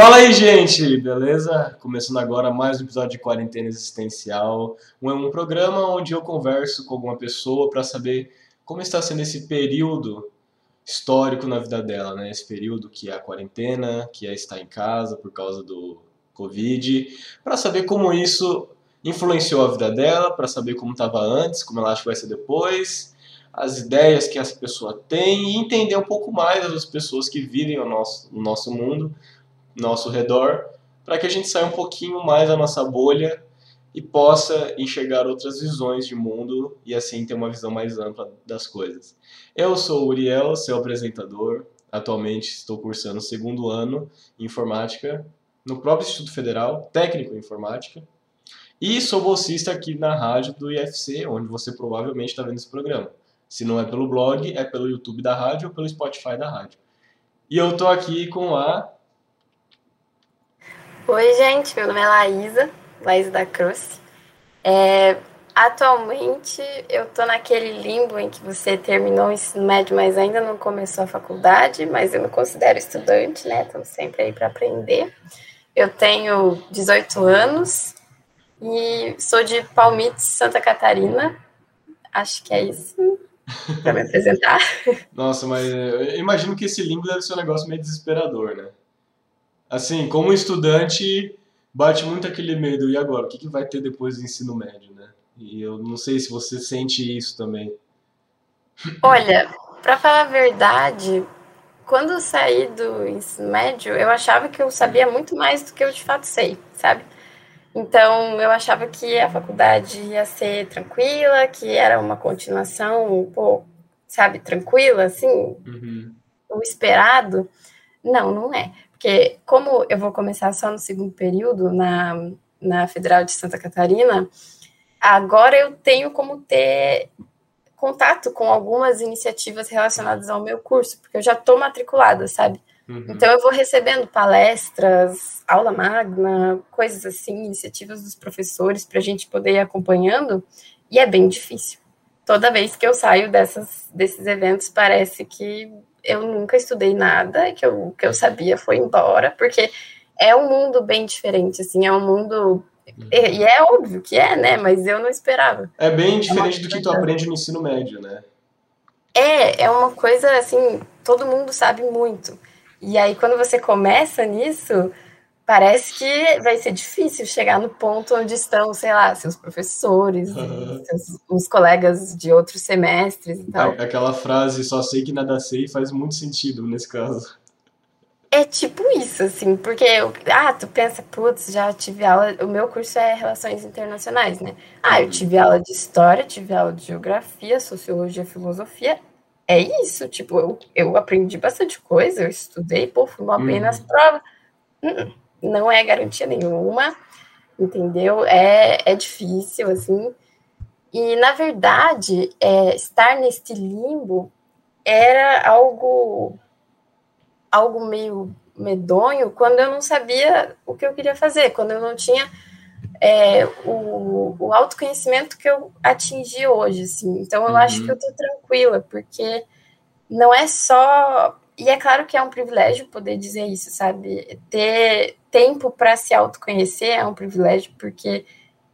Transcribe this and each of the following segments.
Fala aí, gente, beleza? Começando agora mais um episódio de Quarentena Existencial, um, um programa onde eu converso com alguma pessoa para saber como está sendo esse período histórico na vida dela, né? Esse período que é a quarentena, que é estar em casa por causa do Covid, para saber como isso influenciou a vida dela, para saber como estava antes, como ela acha que vai ser depois, as ideias que essa pessoa tem e entender um pouco mais das pessoas que vivem o nosso, o nosso mundo, nosso redor, para que a gente saia um pouquinho mais da nossa bolha e possa enxergar outras visões de mundo e assim ter uma visão mais ampla das coisas. Eu sou o Uriel, seu apresentador. Atualmente estou cursando o segundo ano em informática no próprio Instituto Federal, técnico em informática. E sou bolsista aqui na rádio do IFC, onde você provavelmente está vendo esse programa. Se não é pelo blog, é pelo YouTube da rádio ou pelo Spotify da rádio. E eu estou aqui com a. Oi, gente, meu nome é Laísa, Laísa da Cruz. É, atualmente eu estou naquele limbo em que você terminou o ensino médio, mas ainda não começou a faculdade, mas eu me considero estudante, né? Estamos sempre aí para aprender. Eu tenho 18 anos e sou de Palmites, Santa Catarina. Acho que é isso para me apresentar. Nossa, mas eu imagino que esse limbo deve ser um negócio meio desesperador, né? Assim, como estudante, bate muito aquele medo, e agora? O que, que vai ter depois do ensino médio, né? E eu não sei se você sente isso também. Olha, para falar a verdade, quando eu saí do ensino médio, eu achava que eu sabia muito mais do que eu de fato sei, sabe? Então, eu achava que a faculdade ia ser tranquila, que era uma continuação um pouco, sabe, tranquila, assim, uhum. o esperado. Não, não é. Porque, como eu vou começar só no segundo período na, na Federal de Santa Catarina, agora eu tenho como ter contato com algumas iniciativas relacionadas ao meu curso, porque eu já estou matriculada, sabe? Uhum. Então eu vou recebendo palestras, aula magna, coisas assim, iniciativas dos professores para a gente poder ir acompanhando, e é bem difícil. Toda vez que eu saio dessas, desses eventos, parece que eu nunca estudei nada, que eu, que eu sabia foi embora, porque é um mundo bem diferente, assim, é um mundo e é óbvio que é, né? Mas eu não esperava. É bem diferente é do que tu aprende no ensino médio, né? É, é uma coisa assim, todo mundo sabe muito. E aí, quando você começa nisso, parece que vai ser difícil chegar no ponto onde estão, sei lá, seus professores, uhum. seus, os colegas de outros semestres e tal. Aquela frase, só sei que nada sei, faz muito sentido nesse caso. É tipo isso, assim, porque, ah, tu pensa, putz, já tive aula, o meu curso é Relações Internacionais, né? Ah, eu uhum. tive aula de História, tive aula de Geografia, Sociologia, Filosofia, é isso, tipo, eu, eu aprendi bastante coisa, eu estudei, pô, fui uma bem nas uhum. provas. Hum, não é garantia nenhuma, entendeu? É, é difícil, assim. E, na verdade, é, estar neste limbo era algo, algo meio medonho quando eu não sabia o que eu queria fazer, quando eu não tinha é, o, o autoconhecimento que eu atingi hoje, assim. Então eu uhum. acho que eu tô tranquila, porque não é só. E é claro que é um privilégio poder dizer isso, sabe? Ter tempo para se autoconhecer é um privilégio, porque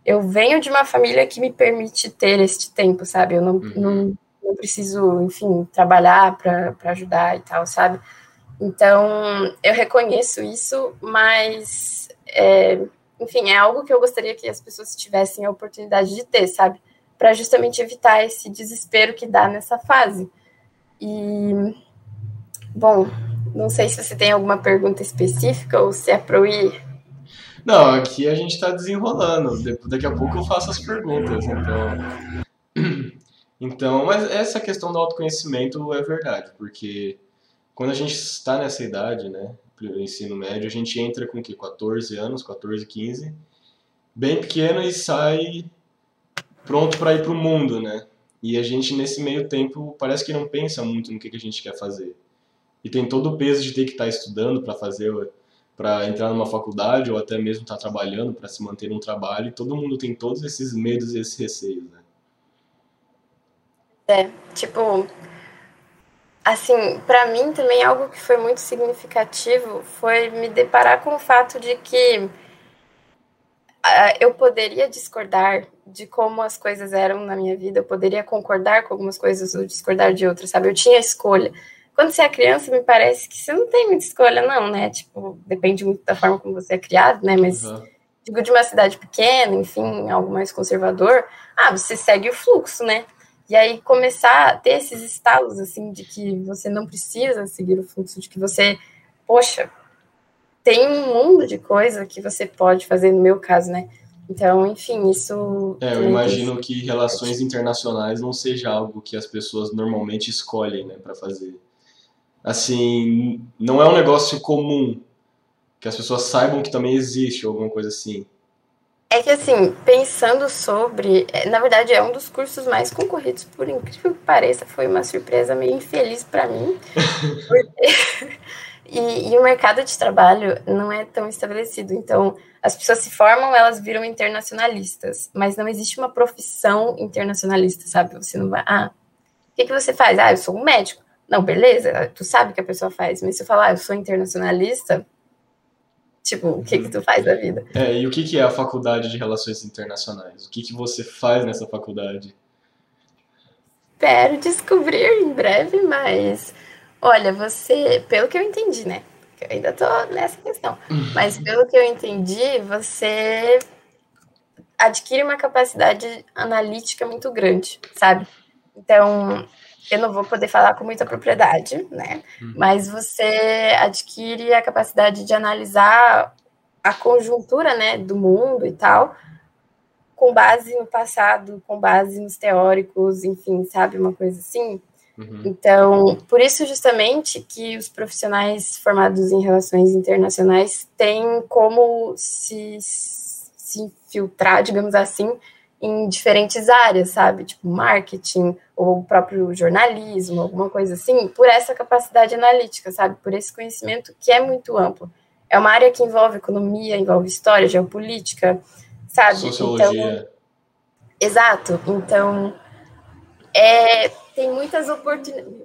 eu venho de uma família que me permite ter este tempo, sabe? Eu não, uhum. não, não preciso, enfim, trabalhar para ajudar e tal, sabe? Então, eu reconheço isso, mas é, enfim, é algo que eu gostaria que as pessoas tivessem a oportunidade de ter, sabe? Para justamente evitar esse desespero que dá nessa fase. E, bom, não sei se você tem alguma pergunta específica ou se é para eu ir. Não, aqui a gente está desenrolando. Daqui a pouco eu faço as perguntas, então. Então, mas essa questão do autoconhecimento é verdade, porque quando a gente está nessa idade, né, ensino médio, a gente entra com que 14 anos, 14, 15, bem pequeno e sai pronto para ir para o mundo, né? E a gente nesse meio tempo parece que não pensa muito no que, que a gente quer fazer. E tem todo o peso de ter que estar tá estudando para fazer para entrar numa faculdade ou até mesmo estar tá trabalhando para se manter num trabalho, e todo mundo tem todos esses medos e esses receios, né? É, tipo, assim, para mim também algo que foi muito significativo foi me deparar com o fato de que uh, eu poderia discordar de como as coisas eram na minha vida, eu poderia concordar com algumas coisas ou discordar de outras, sabe? Eu tinha escolha. Quando você é criança, me parece que você não tem muita escolha, não, né? Tipo, depende muito da forma como você é criado, né? Mas uhum. digo de uma cidade pequena, enfim, algo mais conservador, ah, você segue o fluxo, né? E aí começar a ter esses estalos, assim, de que você não precisa seguir o fluxo, de que você, poxa, tem um mundo de coisa que você pode fazer, no meu caso, né? Então, enfim, isso. É, eu imagino que relações internacionais não seja algo que as pessoas normalmente escolhem, né, para fazer. Assim, não é um negócio comum que as pessoas saibam que também existe alguma coisa assim. É que assim, pensando sobre, é, na verdade é um dos cursos mais concorridos, por incrível que pareça, foi uma surpresa meio infeliz para mim. Porque... e, e, o mercado de trabalho não é tão estabelecido. Então, as pessoas se formam, elas viram internacionalistas, mas não existe uma profissão internacionalista, sabe? Você não vai, ah, o que, que você faz? Ah, eu sou um médico. Não, beleza, tu sabe o que a pessoa faz, mas se eu falar, ah, eu sou internacionalista, Tipo, o que que tu faz da vida? É, e o que que é a faculdade de Relações Internacionais? O que que você faz nessa faculdade? Espero descobrir em breve, mas olha, você, pelo que eu entendi, né? Eu ainda tô nessa questão. Mas pelo que eu entendi, você adquire uma capacidade analítica muito grande, sabe? Então, eu não vou poder falar com muita propriedade, né? Uhum. Mas você adquire a capacidade de analisar a conjuntura, né, do mundo e tal, com base no passado, com base nos teóricos, enfim, sabe, uma coisa assim. Uhum. Então, por isso justamente que os profissionais formados em relações internacionais têm como se, se infiltrar, digamos assim, em diferentes áreas, sabe? Tipo marketing ou o próprio jornalismo, alguma coisa assim, por essa capacidade analítica, sabe? Por esse conhecimento que é muito amplo. É uma área que envolve economia, envolve história, geopolítica, sabe? Sociologia. Então, exato. Então, é, tem muitas oportunidades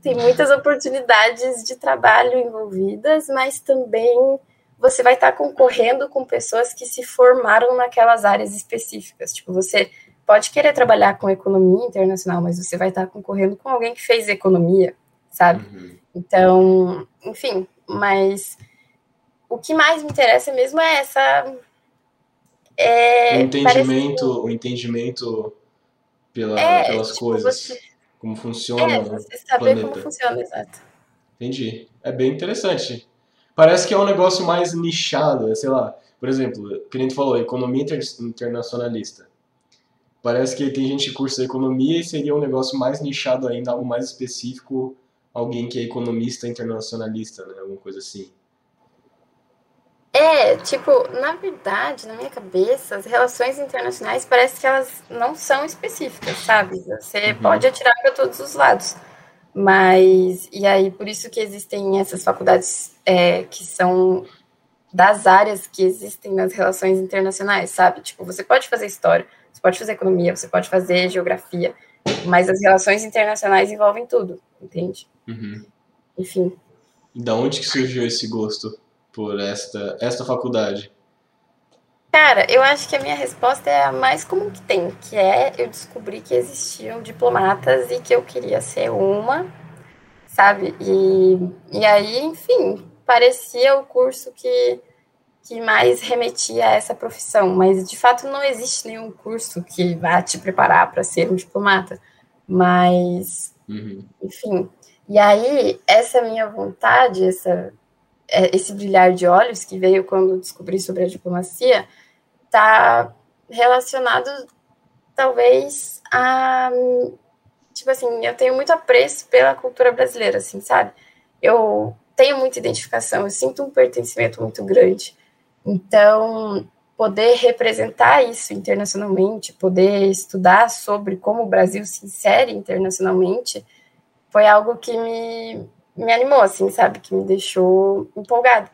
tem muitas oportunidades de trabalho envolvidas, mas também você vai estar concorrendo com pessoas que se formaram naquelas áreas específicas. Tipo, você pode querer trabalhar com economia internacional, mas você vai estar concorrendo com alguém que fez economia, sabe? Uhum. Então, enfim, mas o que mais me interessa mesmo é essa. É, o entendimento, parece... o entendimento pela, é, pelas tipo, coisas. Você... Como funciona. É, você saber como funciona, exato. Entendi. É bem interessante parece que é um negócio mais nichado, sei lá. Por exemplo, que a gente falou, economia inter internacionalista. Parece que tem gente que cursa economia e seria um negócio mais nichado ainda, algo mais específico, alguém que é economista internacionalista, né? Alguma coisa assim. É, tipo, na verdade, na minha cabeça, as relações internacionais parece que elas não são específicas, sabe? Você uhum. pode atirar para todos os lados. Mas, e aí, por isso que existem essas faculdades é, que são das áreas que existem nas relações internacionais, sabe? Tipo, você pode fazer história, você pode fazer economia, você pode fazer geografia, mas as relações internacionais envolvem tudo, entende? Uhum. Enfim. Da onde que surgiu esse gosto por esta, esta faculdade? Cara, eu acho que a minha resposta é a mais comum que tem, que é eu descobri que existiam diplomatas e que eu queria ser uma, sabe? E, e aí, enfim, parecia o curso que, que mais remetia a essa profissão, mas de fato não existe nenhum curso que vá te preparar para ser um diplomata. Mas, uhum. enfim. E aí, essa minha vontade, essa, esse brilhar de olhos que veio quando descobri sobre a diplomacia, está relacionado talvez a tipo assim, eu tenho muito apreço pela cultura brasileira, assim, sabe? Eu tenho muita identificação, eu sinto um pertencimento muito grande. Então, poder representar isso internacionalmente, poder estudar sobre como o Brasil se insere internacionalmente, foi algo que me, me animou, assim, sabe? Que me deixou empolgada.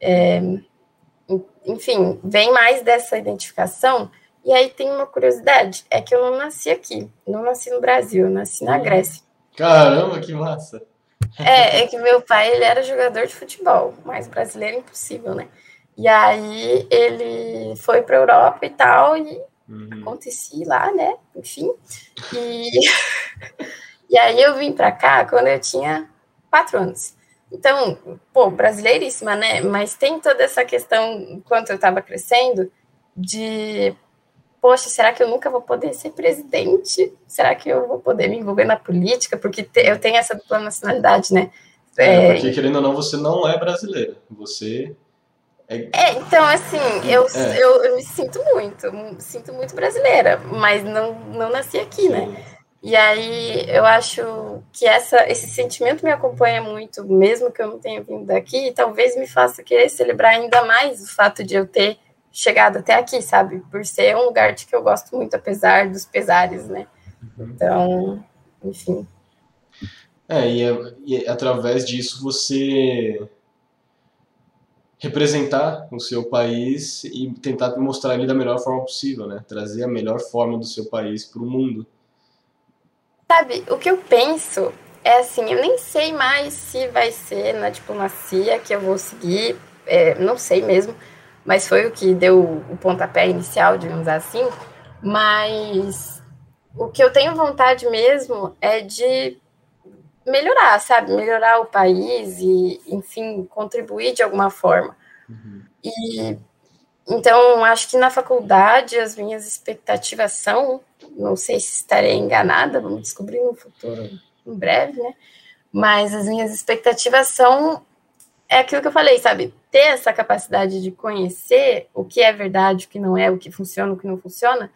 É, enfim, vem mais dessa identificação. E aí tem uma curiosidade, é que eu não nasci aqui, não nasci no Brasil, eu nasci na uhum. Grécia. Caramba, que massa! É, é que meu pai ele era jogador de futebol, mas brasileiro é impossível, né? E aí ele foi para Europa e tal, e uhum. aconteci lá, né? Enfim. E, e aí eu vim para cá quando eu tinha quatro anos. Então, pô, brasileiríssima, né? Mas tem toda essa questão, enquanto eu estava crescendo, de poxa, será que eu nunca vou poder ser presidente? Será que eu vou poder me envolver na política? Porque te, eu tenho essa dupla nacionalidade, né? É, é, porque querendo ou não, você não é brasileira. Você é. é então, assim, eu, é. eu, eu, me sinto muito, me sinto muito brasileira, mas não, não nasci aqui, né? E aí eu acho que essa, esse sentimento me acompanha muito, mesmo que eu não tenha vindo daqui, e talvez me faça querer celebrar ainda mais o fato de eu ter chegado até aqui, sabe? Por ser um lugar de que eu gosto muito, apesar dos pesares, né? Uhum. Então, enfim. É, e, é, e através disso você representar o seu país e tentar mostrar ele da melhor forma possível, né? Trazer a melhor forma do seu país para o mundo. Sabe, o que eu penso é assim, eu nem sei mais se vai ser na diplomacia que eu vou seguir, é, não sei mesmo, mas foi o que deu o pontapé inicial, digamos assim. Mas o que eu tenho vontade mesmo é de melhorar, sabe? Melhorar o país e, enfim, contribuir de alguma forma. Uhum. E então, acho que na faculdade as minhas expectativas são, não sei se estarei enganada, vamos descobrir no futuro em breve, né? Mas as minhas expectativas são é aquilo que eu falei, sabe? Ter essa capacidade de conhecer o que é verdade, o que não é, o que funciona, o que não funciona,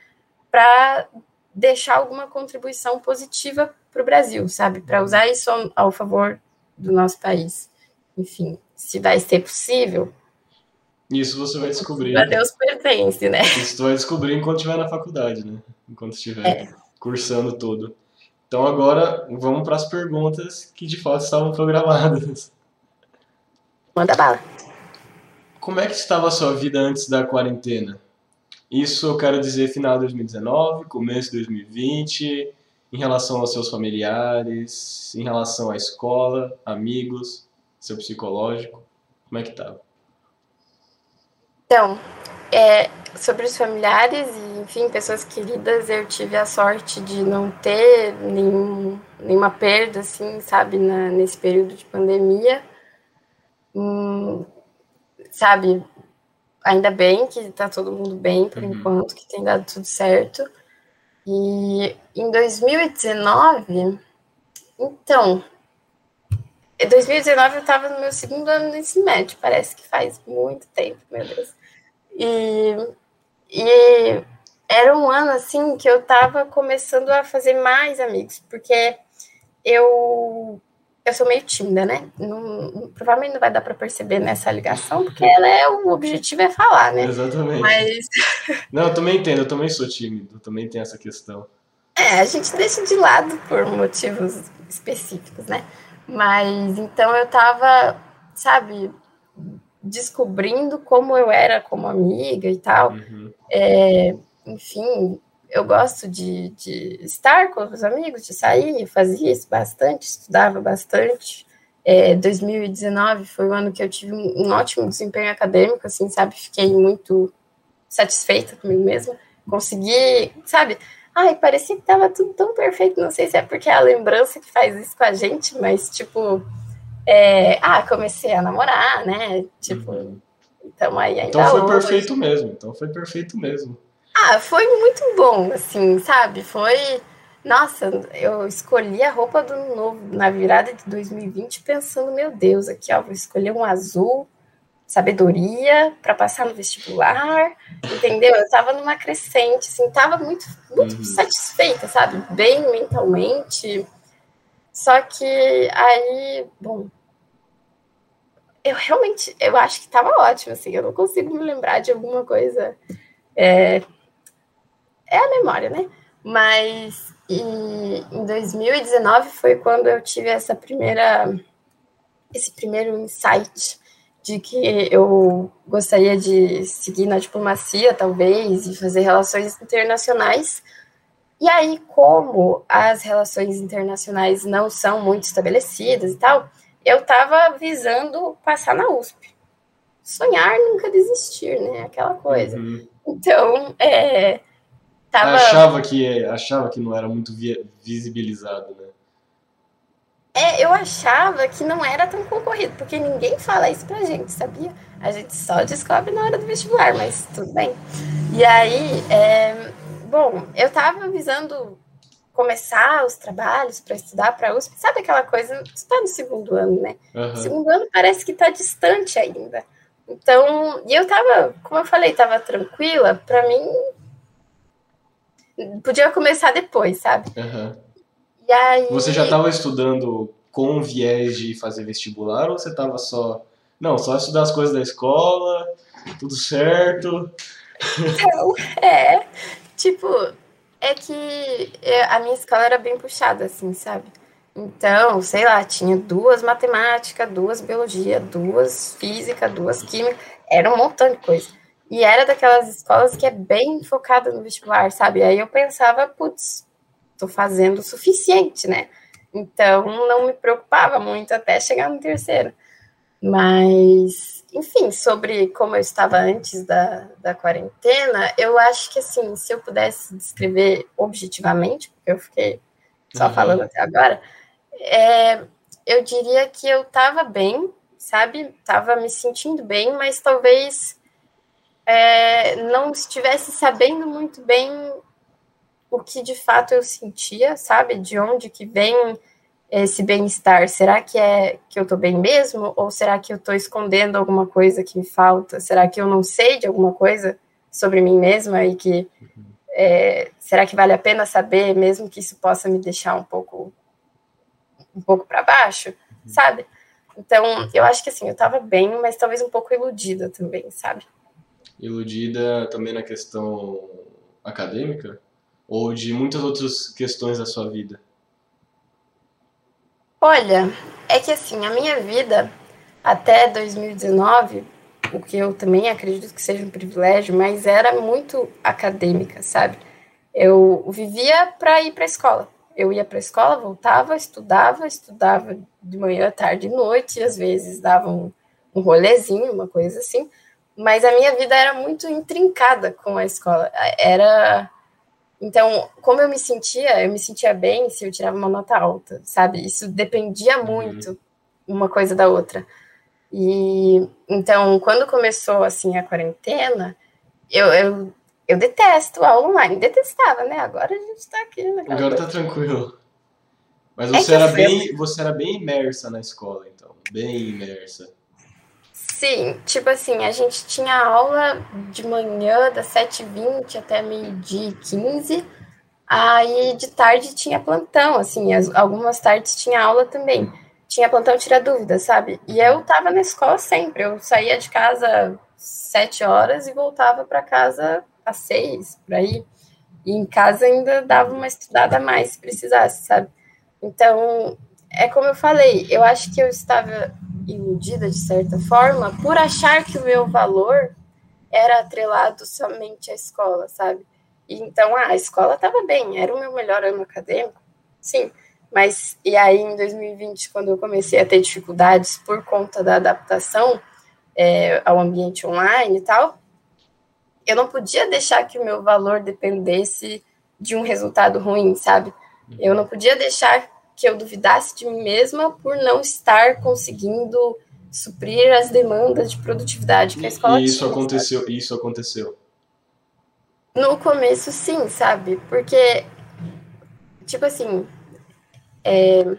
para deixar alguma contribuição positiva para o Brasil, sabe? Para usar isso ao, favor do nosso país. Enfim, se vai ser possível. Isso você vai descobrir. A Deus pertence, né? Isso tu vai descobrir enquanto estiver na faculdade, né? Enquanto estiver é. cursando tudo. Então agora vamos para as perguntas que de fato estavam programadas. Manda bala. Como é que estava a sua vida antes da quarentena? Isso eu quero dizer final de 2019, começo de 2020, em relação aos seus familiares, em relação à escola, amigos, seu psicológico. Como é que estava? Então, é, sobre os familiares e, enfim, pessoas queridas, eu tive a sorte de não ter nenhum, nenhuma perda, assim, sabe, na, nesse período de pandemia Hum, sabe, ainda bem que tá todo mundo bem por uhum. enquanto, que tem dado tudo certo. E em 2019, então, em 2019 eu estava no meu segundo ano no ensino médio, parece que faz muito tempo, meu Deus. E, e era um ano assim que eu estava começando a fazer mais amigos, porque eu eu sou meio tímida, né? Não, provavelmente não vai dar para perceber nessa ligação, porque ela é o objetivo é falar, né? Exatamente. Mas não, eu também entendo, eu também sou tímido, eu também tenho essa questão. É, a gente deixa de lado por motivos específicos, né? Mas então eu tava, sabe, descobrindo como eu era como amiga e tal. Uhum. É, enfim, eu gosto de, de estar com os amigos, de sair, fazia isso bastante, estudava bastante. É, 2019 foi o ano que eu tive um, um, ótimo desempenho acadêmico, assim, sabe? Fiquei muito satisfeita comigo mesma. Consegui, sabe? Ai, parecia que tava tudo tão perfeito. Não sei se é porque é a lembrança que faz isso com a gente, mas, tipo, é, ah, comecei a namorar, né? Tipo, uhum. então aí ainda. Então foi hoje... perfeito mesmo. Então foi perfeito mesmo. Ah, foi muito bom, assim, sabe? Foi. Nossa, eu escolhi a roupa do novo na virada de 2020 pensando, meu Deus, aqui ó, vou escolher um azul, sabedoria para passar no vestibular, entendeu? Eu tava numa crescente, assim, tava muito, muito uhum. satisfeita, sabe? Bem mentalmente. Só que aí, bom, eu realmente, eu acho que tava ótimo, assim, eu não consigo me lembrar de alguma coisa é, é a memória, né? Mas e, em 2019 foi quando eu tive essa primeira esse primeiro insight de que eu gostaria de seguir na diplomacia, talvez, e fazer relações internacionais. E aí, como as relações internacionais não são muito estabelecidas e tal, eu estava visando passar na USP. Sonhar nunca desistir, né? Aquela coisa. Uhum. Então, é, tava... achava que achava que não era muito visibilizado, né? É, eu achava que não era tão concorrido, porque ninguém fala isso pra gente, sabia? A gente só descobre na hora do vestibular, mas tudo bem. E aí, é, bom, eu tava visando começar os trabalhos para estudar para USP, sabe aquela coisa, está no segundo ano, né? Uhum. Segundo ano parece que está distante ainda. Então, e eu tava, como eu falei, tava tranquila, para mim podia começar depois, sabe? Uhum. E aí... Você já estava estudando com viés de fazer vestibular ou você estava só. Não, só estudar as coisas da escola, tudo certo? Então, é. Tipo, é que a minha escola era bem puxada, assim, sabe? Então, sei lá, tinha duas matemática, duas biologia, duas física, duas química, era um montão de coisa. E era daquelas escolas que é bem focada no vestibular, sabe? Aí eu pensava, putz, tô fazendo o suficiente, né? Então não me preocupava muito até chegar no terceiro. Mas, enfim, sobre como eu estava antes da, da quarentena, eu acho que assim, se eu pudesse descrever objetivamente, porque eu fiquei só uhum. falando até agora, é, eu diria que eu estava bem, sabe? Tava me sentindo bem, mas talvez é, não estivesse sabendo muito bem o que de fato eu sentia, sabe? De onde que vem esse bem-estar? Será que é que eu tô bem mesmo? Ou será que eu tô escondendo alguma coisa que me falta? Será que eu não sei de alguma coisa sobre mim mesma e que é, será que vale a pena saber, mesmo que isso possa me deixar um pouco um pouco para baixo, sabe? Então, eu acho que assim, eu tava bem, mas talvez um pouco iludida também, sabe? Iludida também na questão acadêmica? ou de muitas outras questões da sua vida? Olha, é que assim, a minha vida até 2019, o que eu também acredito que seja um privilégio, mas era muito acadêmica, sabe? Eu vivia para ir para a escola. Eu ia para a escola, voltava, estudava, estudava de manhã, tarde e noite, e às vezes dava um, um rolezinho, uma coisa assim. Mas a minha vida era muito intrincada com a escola. Era então, como eu me sentia, eu me sentia bem se eu tirava uma nota alta, sabe? Isso dependia uhum. muito uma coisa da outra. E então, quando começou assim a quarentena, eu, eu, eu detesto aula online, detestava, né? Agora a gente tá aqui, né? Agora tá tranquilo. Mas é você é era bem, você era bem imersa na escola, então, bem imersa. Sim, tipo assim, a gente tinha aula de manhã das 7h20 até meio-dia e 15. Aí de tarde tinha plantão, assim, as, algumas tardes tinha aula também. Tinha plantão tirar dúvidas, sabe? E eu tava na escola sempre. Eu saía de casa sete horas e voltava para casa às seis, por aí. E em casa ainda dava uma estudada a mais se precisasse, sabe? Então, é como eu falei, eu acho que eu estava iludida de certa forma por achar que o meu valor era atrelado somente à escola, sabe? E, então, ah, a escola estava bem, era o meu melhor ano acadêmico, sim. Mas, e aí em 2020, quando eu comecei a ter dificuldades por conta da adaptação é, ao ambiente online e tal, eu não podia deixar que o meu valor dependesse de um resultado ruim, sabe? Eu não podia deixar que eu duvidasse de mim mesma por não estar conseguindo suprir as demandas de produtividade que a escola e isso tinha, aconteceu sabe? isso aconteceu. No começo sim sabe? Porque tipo assim é,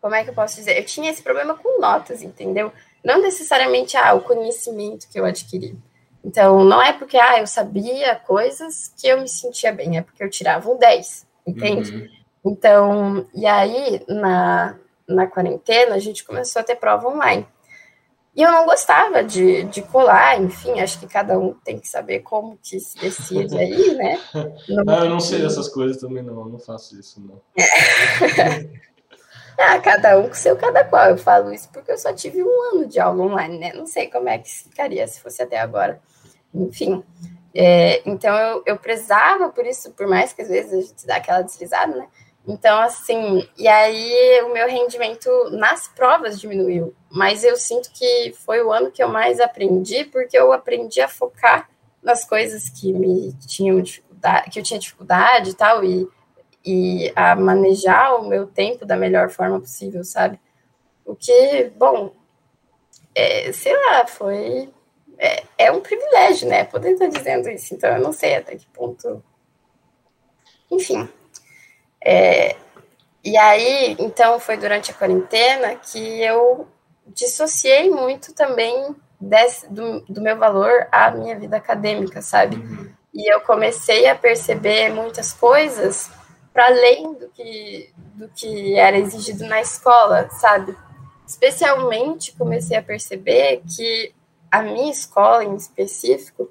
como é que eu posso dizer? Eu tinha esse problema com notas entendeu? Não necessariamente ah, o conhecimento que eu adquiri. Então não é porque ah, eu sabia coisas que eu me sentia bem é porque eu tirava um 10 entende? Uhum. Então, e aí, na, na quarentena, a gente começou a ter prova online. E eu não gostava de, de colar, enfim, acho que cada um tem que saber como que se decide aí, né? No... Ah, eu não sei dessas coisas também, não, eu não faço isso, não. ah, cada um com seu cada qual. Eu falo isso porque eu só tive um ano de aula online, né? Não sei como é que ficaria se fosse até agora. Enfim. É, então eu, eu prezava por isso, por mais que às vezes a gente dá aquela deslizada, né? Então, assim, e aí o meu rendimento nas provas diminuiu, mas eu sinto que foi o ano que eu mais aprendi, porque eu aprendi a focar nas coisas que me tinham dificuldade, que eu tinha dificuldade e tal, e, e a manejar o meu tempo da melhor forma possível, sabe? O que, bom, é, sei lá, foi. É, é um privilégio, né? Poder estar dizendo isso, então eu não sei até que ponto. Enfim, é, e aí, então, foi durante a quarentena que eu dissociei muito também desse, do, do meu valor à minha vida acadêmica, sabe? Uhum. E eu comecei a perceber muitas coisas para além do que, do que era exigido na escola, sabe? Especialmente comecei a perceber que a minha escola em específico,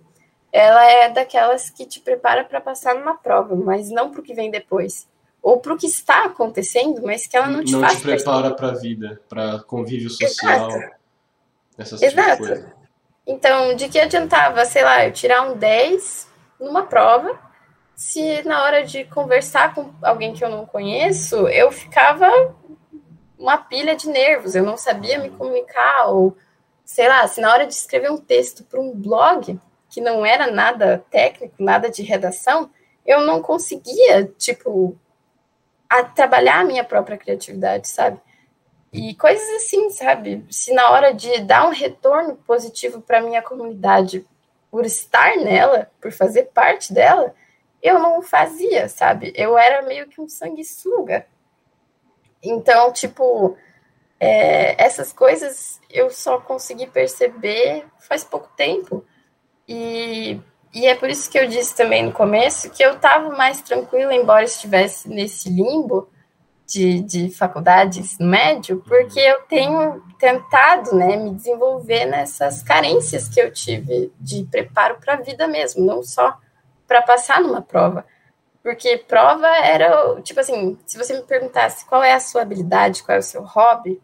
ela é daquelas que te prepara para passar numa prova, mas não para o que vem depois ou para o que está acontecendo, mas que ela não te não faz te prepara para a vida, para convívio social, Exato. essas tipo Exato. Então, de que adiantava, sei lá, eu tirar um 10 numa prova, se na hora de conversar com alguém que eu não conheço, eu ficava uma pilha de nervos, eu não sabia me comunicar, ou sei lá, se na hora de escrever um texto para um blog, que não era nada técnico, nada de redação, eu não conseguia, tipo, a trabalhar a minha própria criatividade, sabe? E coisas assim, sabe? Se na hora de dar um retorno positivo para minha comunidade, por estar nela, por fazer parte dela, eu não fazia, sabe? Eu era meio que um sanguessuga. Então, tipo, é, essas coisas eu só consegui perceber faz pouco tempo. E e é por isso que eu disse também no começo que eu estava mais tranquila, embora estivesse nesse limbo de, de faculdade, ensino médio, porque eu tenho tentado né, me desenvolver nessas carências que eu tive de preparo para a vida mesmo, não só para passar numa prova. Porque prova era, tipo assim, se você me perguntasse qual é a sua habilidade, qual é o seu hobby,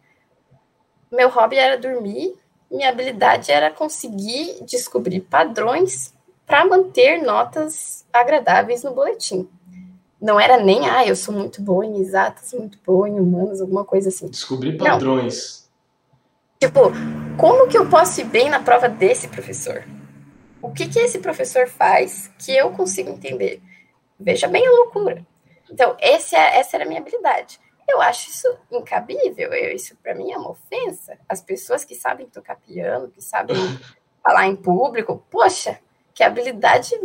meu hobby era dormir, minha habilidade era conseguir descobrir padrões para manter notas agradáveis no boletim. Não era nem, ah, eu sou muito boa em exatas, muito boa em humanas, alguma coisa assim. Descobrir padrões. Não. Tipo, como que eu posso ir bem na prova desse professor? O que que esse professor faz que eu consigo entender? Veja bem a loucura. Então, esse é, essa era a minha habilidade. Eu acho isso incabível. Eu, isso para mim é uma ofensa. As pessoas que sabem tocar piano, que sabem falar em público, poxa, que habilidade,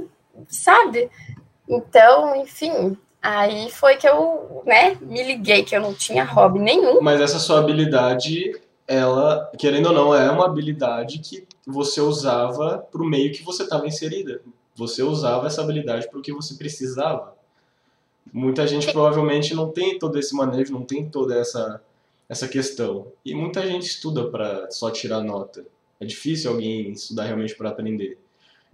sabe? Então, enfim, aí foi que eu, né, me liguei que eu não tinha hobby nenhum. Mas essa sua habilidade, ela, querendo ou não, é uma habilidade que você usava para o meio que você estava inserida. Você usava essa habilidade para o que você precisava. Muita gente provavelmente não tem todo esse manejo, não tem toda essa essa questão. E muita gente estuda para só tirar nota. É difícil alguém estudar realmente para aprender.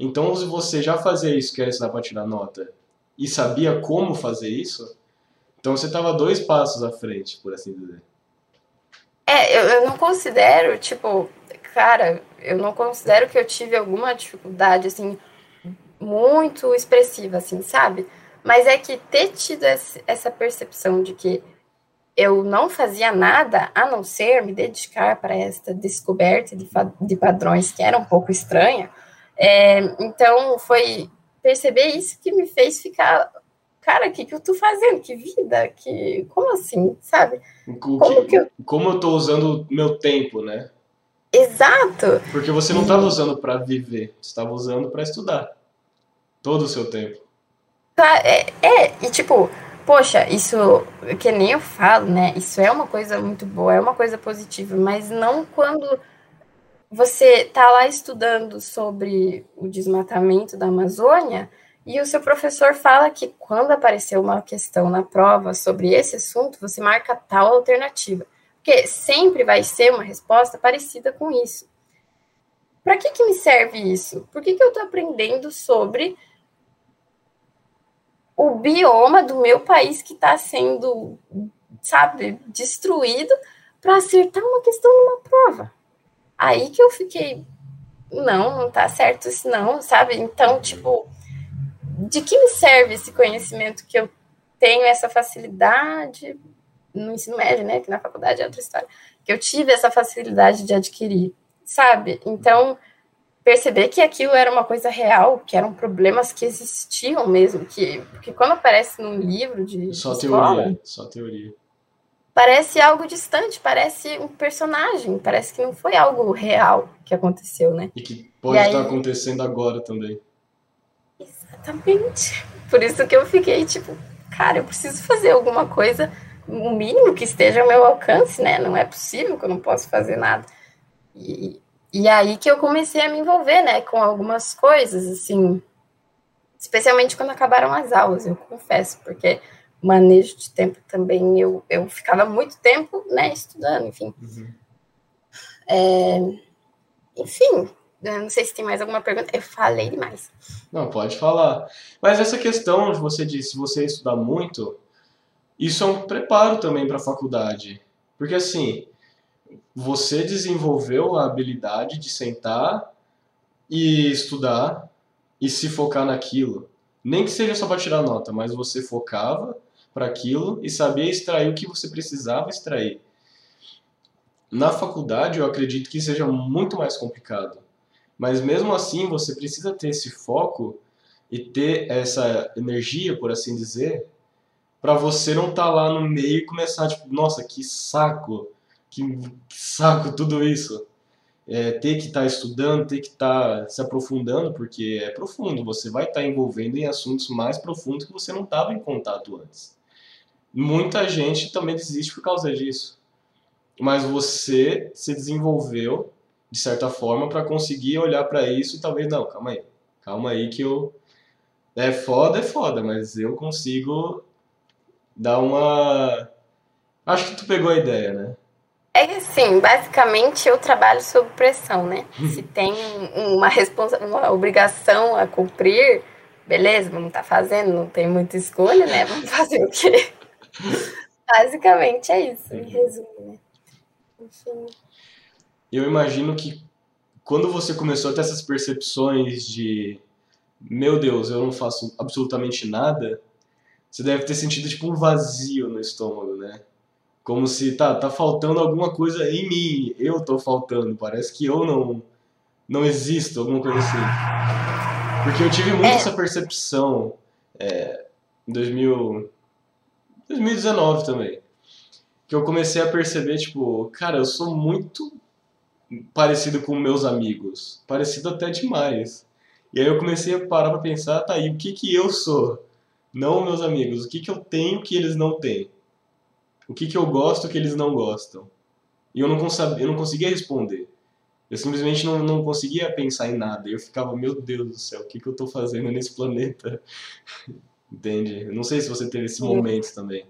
Então, se você já fazia isso, que era ensinar para tirar nota, e sabia como fazer isso, então você estava dois passos à frente, por assim dizer. É, eu, eu não considero, tipo, cara, eu não considero que eu tive alguma dificuldade, assim, muito expressiva, assim, sabe? Mas é que ter tido essa percepção de que eu não fazia nada a não ser me dedicar para esta descoberta de, de padrões que era um pouco estranha, é, então, foi perceber isso que me fez ficar, cara, o que, que eu tô fazendo? Que vida? Que, como assim, sabe? Como, que, eu... como eu tô usando meu tempo, né? Exato. Porque você não estava usando para viver, você estava usando para estudar. Todo o seu tempo. É, é, e tipo, poxa, isso que nem eu falo, né? Isso é uma coisa muito boa, é uma coisa positiva, mas não quando você está lá estudando sobre o desmatamento da Amazônia e o seu professor fala que quando aparecer uma questão na prova sobre esse assunto, você marca tal alternativa. Porque sempre vai ser uma resposta parecida com isso. Para que, que me serve isso? Por que, que eu estou aprendendo sobre o bioma do meu país que está sendo, sabe, destruído para acertar uma questão numa prova? Aí que eu fiquei, não, não tá certo isso não, sabe? Então, tipo, de que me serve esse conhecimento que eu tenho essa facilidade no ensino médio, né? Que na faculdade é outra história. Que eu tive essa facilidade de adquirir, sabe? Então, perceber que aquilo era uma coisa real, que eram problemas que existiam mesmo, que porque quando aparece num livro de só escola, teoria, só teoria. Parece algo distante, parece um personagem, parece que não foi algo real que aconteceu, né? E que pode e estar aí... acontecendo agora também. Exatamente. Por isso que eu fiquei tipo, cara, eu preciso fazer alguma coisa, o mínimo que esteja ao meu alcance, né? Não é possível que eu não possa fazer nada. E, e aí que eu comecei a me envolver, né, com algumas coisas, assim, especialmente quando acabaram as aulas, eu confesso, porque manejo de tempo também, eu, eu ficava muito tempo, né, estudando, enfim. Uhum. É, enfim, não sei se tem mais alguma pergunta, eu falei demais. Não, pode falar. Mas essa questão de você disse, você estudar muito, isso é um preparo também para a faculdade. Porque assim, você desenvolveu a habilidade de sentar e estudar e se focar naquilo. Nem que seja só para tirar nota, mas você focava para aquilo e sabia extrair o que você precisava extrair. Na faculdade, eu acredito que seja muito mais complicado. Mas mesmo assim, você precisa ter esse foco e ter essa energia, por assim dizer, para você não estar tá lá no meio e começar tipo, nossa, que saco que, que saco tudo isso. É, ter que estar tá estudando, ter que estar tá se aprofundando, porque é profundo, você vai estar tá envolvendo em assuntos mais profundos que você não estava em contato antes. Muita gente também desiste por causa disso. Mas você se desenvolveu, de certa forma, para conseguir olhar para isso e talvez, não, calma aí, calma aí que eu. É foda, é foda, mas eu consigo dar uma. Acho que tu pegou a ideia, né? É assim, basicamente eu trabalho sob pressão, né? Se tem uma responsa uma obrigação a cumprir, beleza, vamos estar tá fazendo, não tem muita escolha, né? Vamos fazer o quê? Basicamente é isso, em resumo, né? Enfim. Eu imagino que quando você começou a ter essas percepções de meu Deus, eu não faço absolutamente nada, você deve ter sentido tipo um vazio no estômago, né? Como se tá, tá faltando alguma coisa em mim, eu tô faltando, parece que eu não não existo, alguma coisa assim. Porque eu tive muito é. essa percepção é, em 2000, 2019 também. Que eu comecei a perceber, tipo, cara, eu sou muito parecido com meus amigos. Parecido até demais. E aí eu comecei a parar pra pensar, tá aí, o que que eu sou? Não meus amigos, o que que eu tenho que eles não têm? o que, que eu gosto que eles não gostam. E eu não, eu não conseguia responder. Eu simplesmente não, não conseguia pensar em nada. Eu ficava, meu Deus do céu, o que, que eu estou fazendo nesse planeta? Entende? Eu não sei se você teve esse momento também.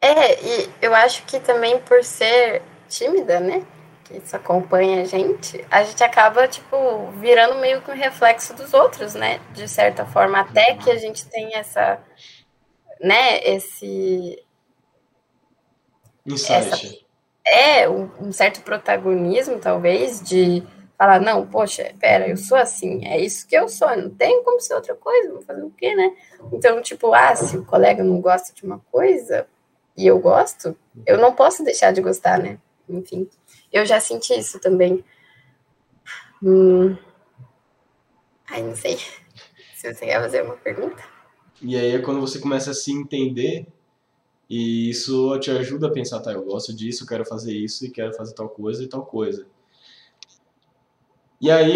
É, e eu acho que também por ser tímida, né? Que isso acompanha a gente, a gente acaba, tipo, virando meio que um reflexo dos outros, né? De certa forma, até que a gente tem essa, né, esse, Insight. Essa, é, um, um, certo protagonismo, talvez, de falar, não, poxa, pera, eu sou assim, é isso que eu sou, não tem como ser outra coisa, vou fazer o quê, né? Então, tipo, ah, se o colega não gosta de uma coisa e eu gosto, eu não posso deixar de gostar, né? Enfim, eu já senti isso também. Hum... Ai, não sei. Se você quer fazer uma pergunta. E aí é quando você começa a se entender e isso te ajuda a pensar, tá, eu gosto disso, quero fazer isso e quero fazer tal coisa e tal coisa. E aí.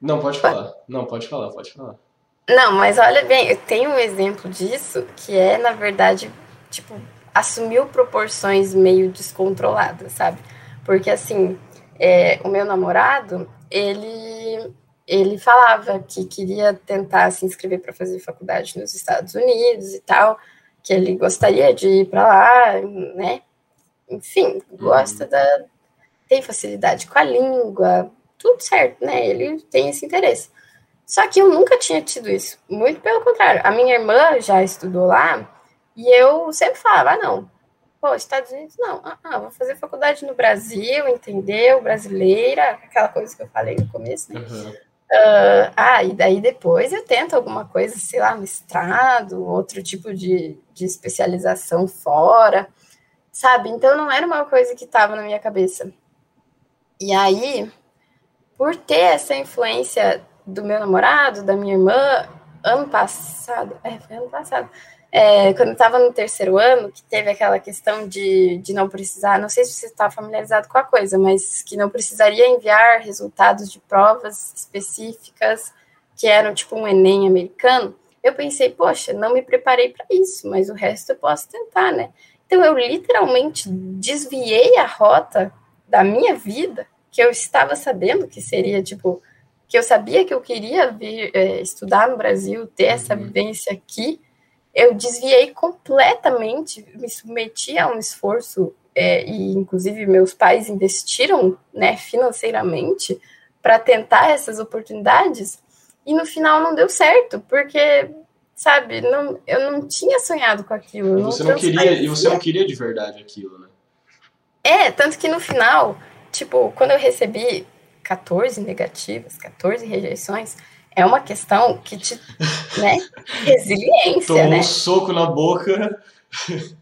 Não, pode falar. Não, pode falar, pode falar. Não, mas olha bem, eu tenho um exemplo disso que é, na verdade, tipo, assumiu proporções meio descontroladas, sabe? Porque assim, é, o meu namorado, ele ele falava que queria tentar se inscrever para fazer faculdade nos Estados Unidos e tal que ele gostaria de ir para lá, né? Enfim, gosta uhum. da. tem facilidade com a língua, tudo certo, né? Ele tem esse interesse. Só que eu nunca tinha tido isso, muito pelo contrário. A minha irmã já estudou lá e eu sempre falava: ah, não, pô, Estados Unidos, não, ah, ah, vou fazer faculdade no Brasil, entendeu? Brasileira, aquela coisa que eu falei no começo, né? Uhum. Uh, ah, e daí depois eu tento alguma coisa, sei lá, mestrado, outro tipo de, de especialização fora, sabe? Então não era uma coisa que estava na minha cabeça. E aí, por ter essa influência do meu namorado, da minha irmã, ano passado, é, foi ano passado, é, quando estava no terceiro ano, que teve aquela questão de, de não precisar, não sei se você está familiarizado com a coisa, mas que não precisaria enviar resultados de provas específicas, que eram tipo um Enem americano, eu pensei, poxa, não me preparei para isso, mas o resto eu posso tentar, né? Então eu literalmente desviei a rota da minha vida, que eu estava sabendo que seria tipo, que eu sabia que eu queria vir é, estudar no Brasil, ter essa uhum. vivência aqui eu desviei completamente, me submeti a um esforço, é, e inclusive meus pais investiram né, financeiramente para tentar essas oportunidades, e no final não deu certo, porque, sabe, não, eu não tinha sonhado com aquilo. Você não, não queria, e você não queria de verdade aquilo, né? É, tanto que no final, tipo, quando eu recebi 14 negativas, 14 rejeições, é uma questão que te, né, resiliência, Tomou né? um soco na boca.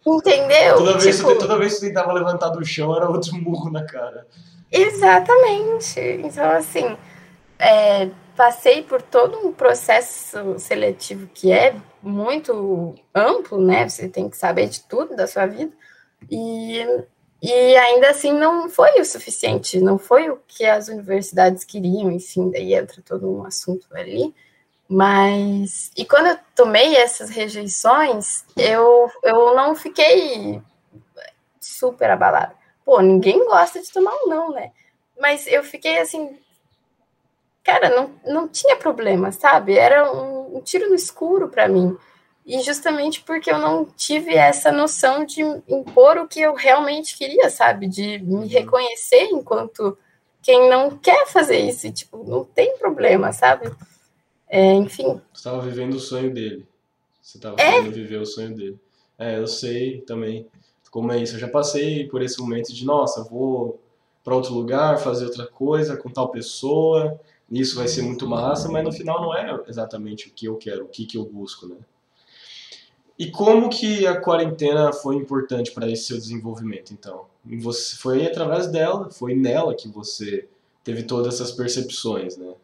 Entendeu? Toda vez, tipo... toda vez que você tentava levantar do chão, era outro murro na cara. Exatamente. Então, assim, é, passei por todo um processo seletivo que é muito amplo, né? Você tem que saber de tudo da sua vida. E e ainda assim não foi o suficiente, não foi o que as universidades queriam, enfim, daí entra todo um assunto ali. Mas, e quando eu tomei essas rejeições, eu, eu não fiquei super abalada. Pô, ninguém gosta de tomar um não, né? Mas eu fiquei assim, cara, não, não tinha problema, sabe? Era um, um tiro no escuro para mim e justamente porque eu não tive essa noção de impor o que eu realmente queria, sabe? De me uhum. reconhecer enquanto quem não quer fazer isso, tipo, não tem problema, sabe? É, enfim. Você estava vivendo o sonho dele. Você estava é? querendo viver o sonho dele. É, eu sei também como é isso. Eu já passei por esse momento de, nossa, vou para outro lugar, fazer outra coisa com tal pessoa, isso vai ser muito massa, mas no final não é exatamente o que eu quero, o que, que eu busco, né? E como que a quarentena foi importante para esse seu desenvolvimento, então? Você foi através dela, foi nela que você teve todas essas percepções, né?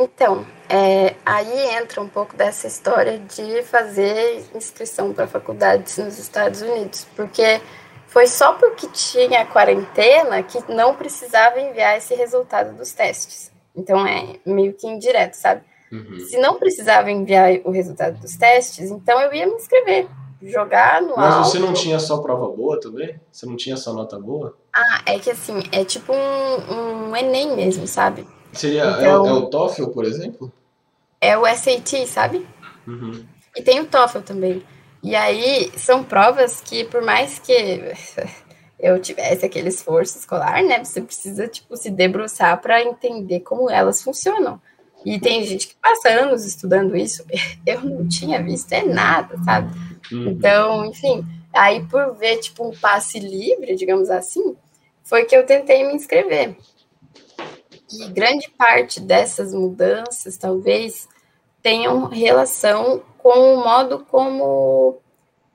Então, é, aí entra um pouco dessa história de fazer inscrição para faculdades nos Estados Unidos, porque foi só porque tinha quarentena que não precisava enviar esse resultado dos testes. Então é meio que indireto, sabe? Uhum. Se não precisava enviar o resultado dos testes, então eu ia me inscrever, jogar no Mas alto. você não tinha só prova boa também? Você não tinha só nota boa? Ah, é que assim, é tipo um, um Enem mesmo, sabe? Seria, então, é, o, é o TOEFL, por exemplo? É o SAT, sabe? Uhum. E tem o TOEFL também. E aí, são provas que, por mais que eu tivesse aquele esforço escolar, né? Você precisa, tipo, se debruçar para entender como elas funcionam. E tem gente que passa anos estudando isso, eu não tinha visto é nada, sabe? Uhum. Então, enfim, aí por ver tipo um passe livre, digamos assim, foi que eu tentei me inscrever. E grande parte dessas mudanças, talvez, tenham relação com o modo como,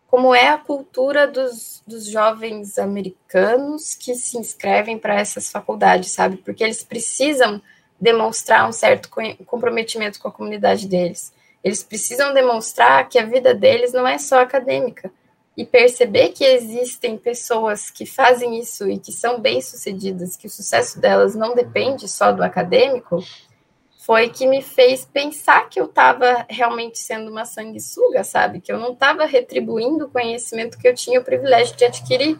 como é a cultura dos, dos jovens americanos que se inscrevem para essas faculdades, sabe? Porque eles precisam demonstrar um certo comprometimento com a comunidade deles. Eles precisam demonstrar que a vida deles não é só acadêmica e perceber que existem pessoas que fazem isso e que são bem-sucedidas, que o sucesso delas não depende só do acadêmico, foi que me fez pensar que eu estava realmente sendo uma sanguessuga, sabe? Que eu não estava retribuindo o conhecimento que eu tinha o privilégio de adquirir.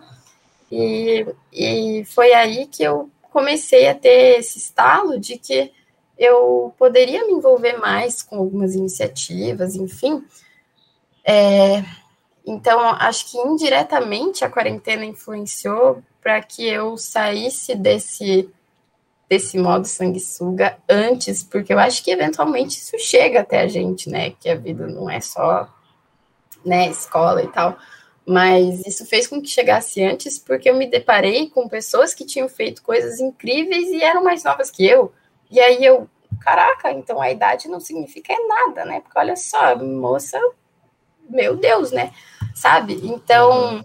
E, e foi aí que eu comecei a ter esse estalo de que eu poderia me envolver mais com algumas iniciativas, enfim. É, então, acho que indiretamente a quarentena influenciou para que eu saísse desse desse modo sanguessuga antes, porque eu acho que eventualmente isso chega até a gente, né? Que a vida não é só né, escola e tal. Mas isso fez com que chegasse antes, porque eu me deparei com pessoas que tinham feito coisas incríveis e eram mais novas que eu. E aí eu, caraca, então a idade não significa nada, né? Porque olha só, moça, meu Deus, né? Sabe? Então,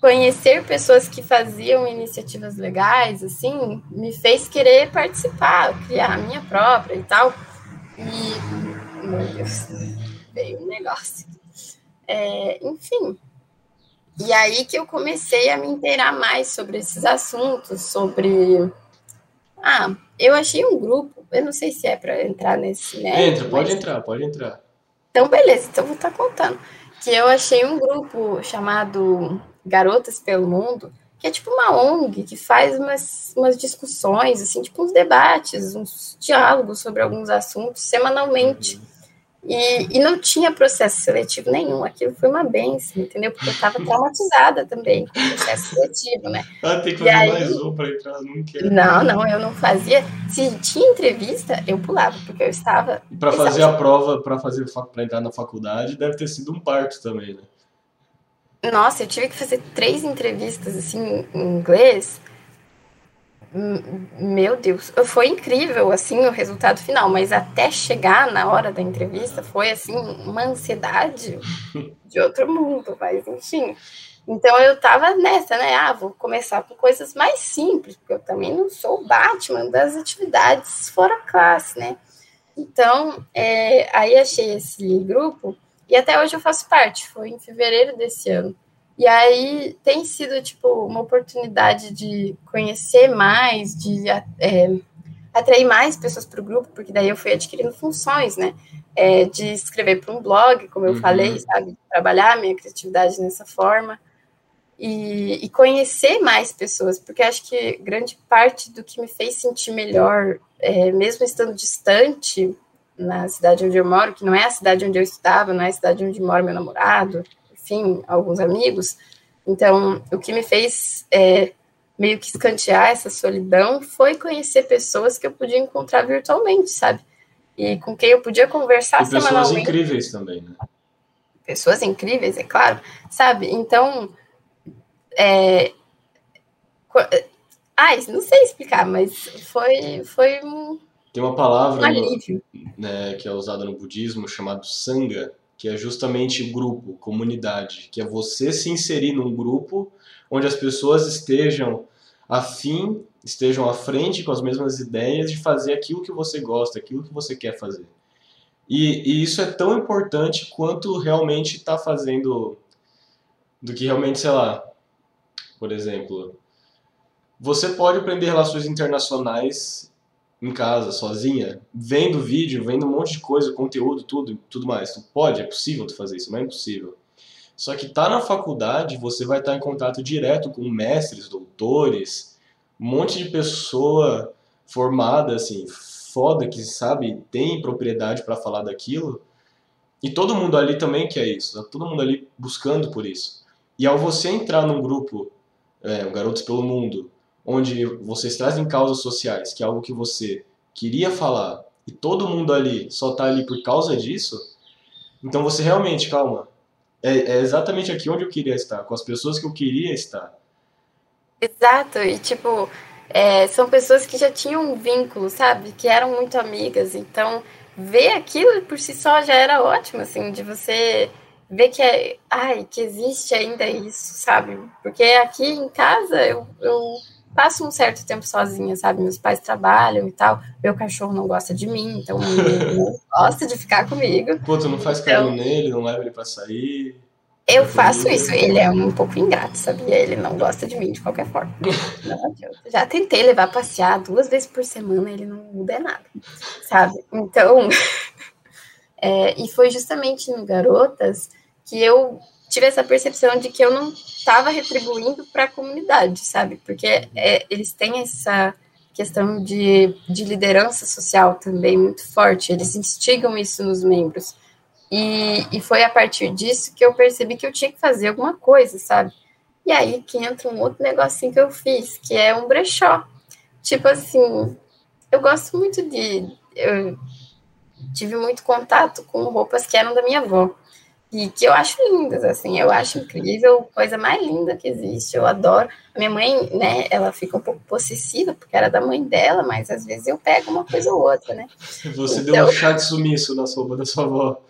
conhecer pessoas que faziam iniciativas legais, assim, me fez querer participar, criar a minha própria e tal. E, meu Deus, veio um negócio. É, enfim. E aí que eu comecei a me inteirar mais sobre esses assuntos, sobre. Ah, eu achei um grupo, eu não sei se é para entrar nesse. Né, Entra, pode mas... entrar, pode entrar. Então, beleza, então vou estar tá contando. Que eu achei um grupo chamado Garotas pelo Mundo, que é tipo uma ONG que faz umas, umas discussões, assim, tipo uns debates, uns diálogos sobre alguns assuntos semanalmente. Uhum. E, e não tinha processo seletivo nenhum, aquilo foi uma benção, entendeu? Porque eu estava traumatizada também com o processo seletivo, né? Ah, tem que fazer aí, mais um para entrar, não quero. Não, não, eu não fazia. Se tinha entrevista, eu pulava, porque eu estava. Para fazer a prova, para fazer para entrar na faculdade, deve ter sido um parto também, né? Nossa, eu tive que fazer três entrevistas assim em inglês meu Deus, foi incrível assim o resultado final, mas até chegar na hora da entrevista foi assim uma ansiedade de outro mundo, mas enfim. Então eu tava nessa, né? Ah, vou começar com coisas mais simples, porque eu também não sou o Batman das atividades fora classe, né? Então, é, aí achei esse grupo e até hoje eu faço parte, foi em fevereiro desse ano. E aí tem sido, tipo, uma oportunidade de conhecer mais, de é, atrair mais pessoas para o grupo, porque daí eu fui adquirindo funções, né? É, de escrever para um blog, como eu uhum. falei, sabe? Trabalhar a minha criatividade nessa forma. E, e, conhecer mais pessoas, porque acho que grande parte do que me fez sentir melhor, é, mesmo estando distante na cidade onde eu moro, que não é a cidade onde eu estudava, não é a cidade onde mora meu namorado, enfim, alguns amigos. Então, o que me fez é, meio que escantear essa solidão foi conhecer pessoas que eu podia encontrar virtualmente, sabe? E com quem eu podia conversar e semanalmente. Pessoas incríveis também, né? Pessoas incríveis, é claro, sabe? Então, é... Ai, não sei explicar, mas foi, foi um. Tem uma palavra um né, que é usada no budismo chamado sangha, que é justamente grupo, comunidade, que é você se inserir num grupo onde as pessoas estejam afim, estejam à frente com as mesmas ideias de fazer aquilo que você gosta, aquilo que você quer fazer. E, e isso é tão importante quanto realmente está fazendo do que realmente, sei lá, por exemplo, você pode aprender relações internacionais em casa, sozinha, vendo vídeo, vendo um monte de coisa, conteúdo, tudo, tudo mais. Tu pode, é possível tu fazer isso, não é impossível. Só que tá na faculdade, você vai estar em contato direto com mestres, doutores, um monte de pessoa formada, assim, foda, que sabe, tem propriedade para falar daquilo. E todo mundo ali também quer isso, tá todo mundo ali buscando por isso. E ao você entrar num grupo, é, Garotos pelo Mundo, onde vocês trazem causas sociais, que é algo que você queria falar, e todo mundo ali só está ali por causa disso, então você realmente, calma, é, é, exatamente aqui onde eu queria estar, com as pessoas que eu queria estar. Exato, e tipo, é, são pessoas que já tinham um vínculo, sabe? Que eram muito amigas, então ver aquilo por si só já era ótimo, assim, de você ver que é, ai, que existe ainda isso, sabe? Porque aqui em casa eu, eu passo um certo tempo sozinha, sabe? Meus pais trabalham e tal. Meu cachorro não gosta de mim, então ele não gosta de ficar comigo. Pô, tu não faz carinho então, nele, não leva ele pra sair. Eu faço isso, ele é um pouco ingrato, sabia? Ele não gosta de mim de qualquer forma. Não Já tentei levar passear duas vezes por semana, ele não muda nada, sabe? Então, é, e foi justamente no Garotas que eu tive essa percepção de que eu não estava retribuindo para a comunidade, sabe? Porque é, eles têm essa questão de, de liderança social também muito forte, eles instigam isso nos membros. E, e foi a partir disso que eu percebi que eu tinha que fazer alguma coisa, sabe? E aí que entra um outro negocinho que eu fiz, que é um brechó. Tipo assim, eu gosto muito de. Eu tive muito contato com roupas que eram da minha avó. E que eu acho lindas, assim, eu acho incrível, coisa mais linda que existe, eu adoro. A minha mãe, né, ela fica um pouco possessiva, porque era da mãe dela, mas às vezes eu pego uma coisa ou outra, né. Você então, deu um chá de sumiço na roupa da sua avó.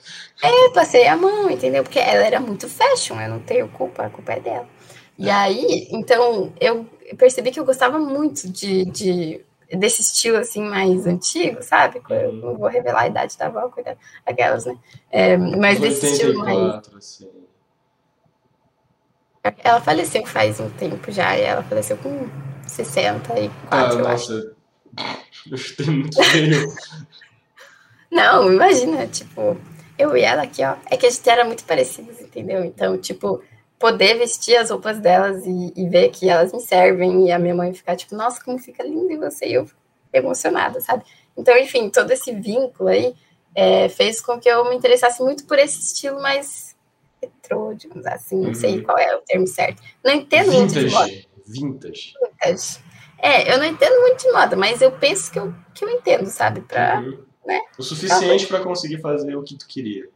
É, passei a mão, entendeu? Porque ela era muito fashion, eu não tenho culpa, a culpa é dela. E aí, então, eu percebi que eu gostava muito de, de desse estilo assim mais antigo, sabe? Eu não vou revelar a idade da avó, cuidado, aquelas, né? É, mas desse estilo mais. Assim. Ela faleceu faz um tempo já, e ela faleceu com 64, ah, eu nossa, acho. Eu chutei muito feio. não, imagina, tipo, eu e ela aqui, ó. É que a gente era muito parecidos, entendeu? Então, tipo, poder vestir as roupas delas e, e, ver que elas me servem e a minha mãe ficar tipo, nossa, como fica lindo em você, e eu emocionada, sabe? Então, enfim, todo esse vínculo aí é, fez com que eu me interessasse muito por esse estilo mais retrô, digamos assim, não sei uhum. qual é o termo certo. Não entendo vintage, muito de moda. Vintage. Vintage. É, eu não entendo muito de moda, mas eu penso que eu, que eu entendo, sabe? Pra, uhum. né? O suficiente para conseguir fazer o que tu queria.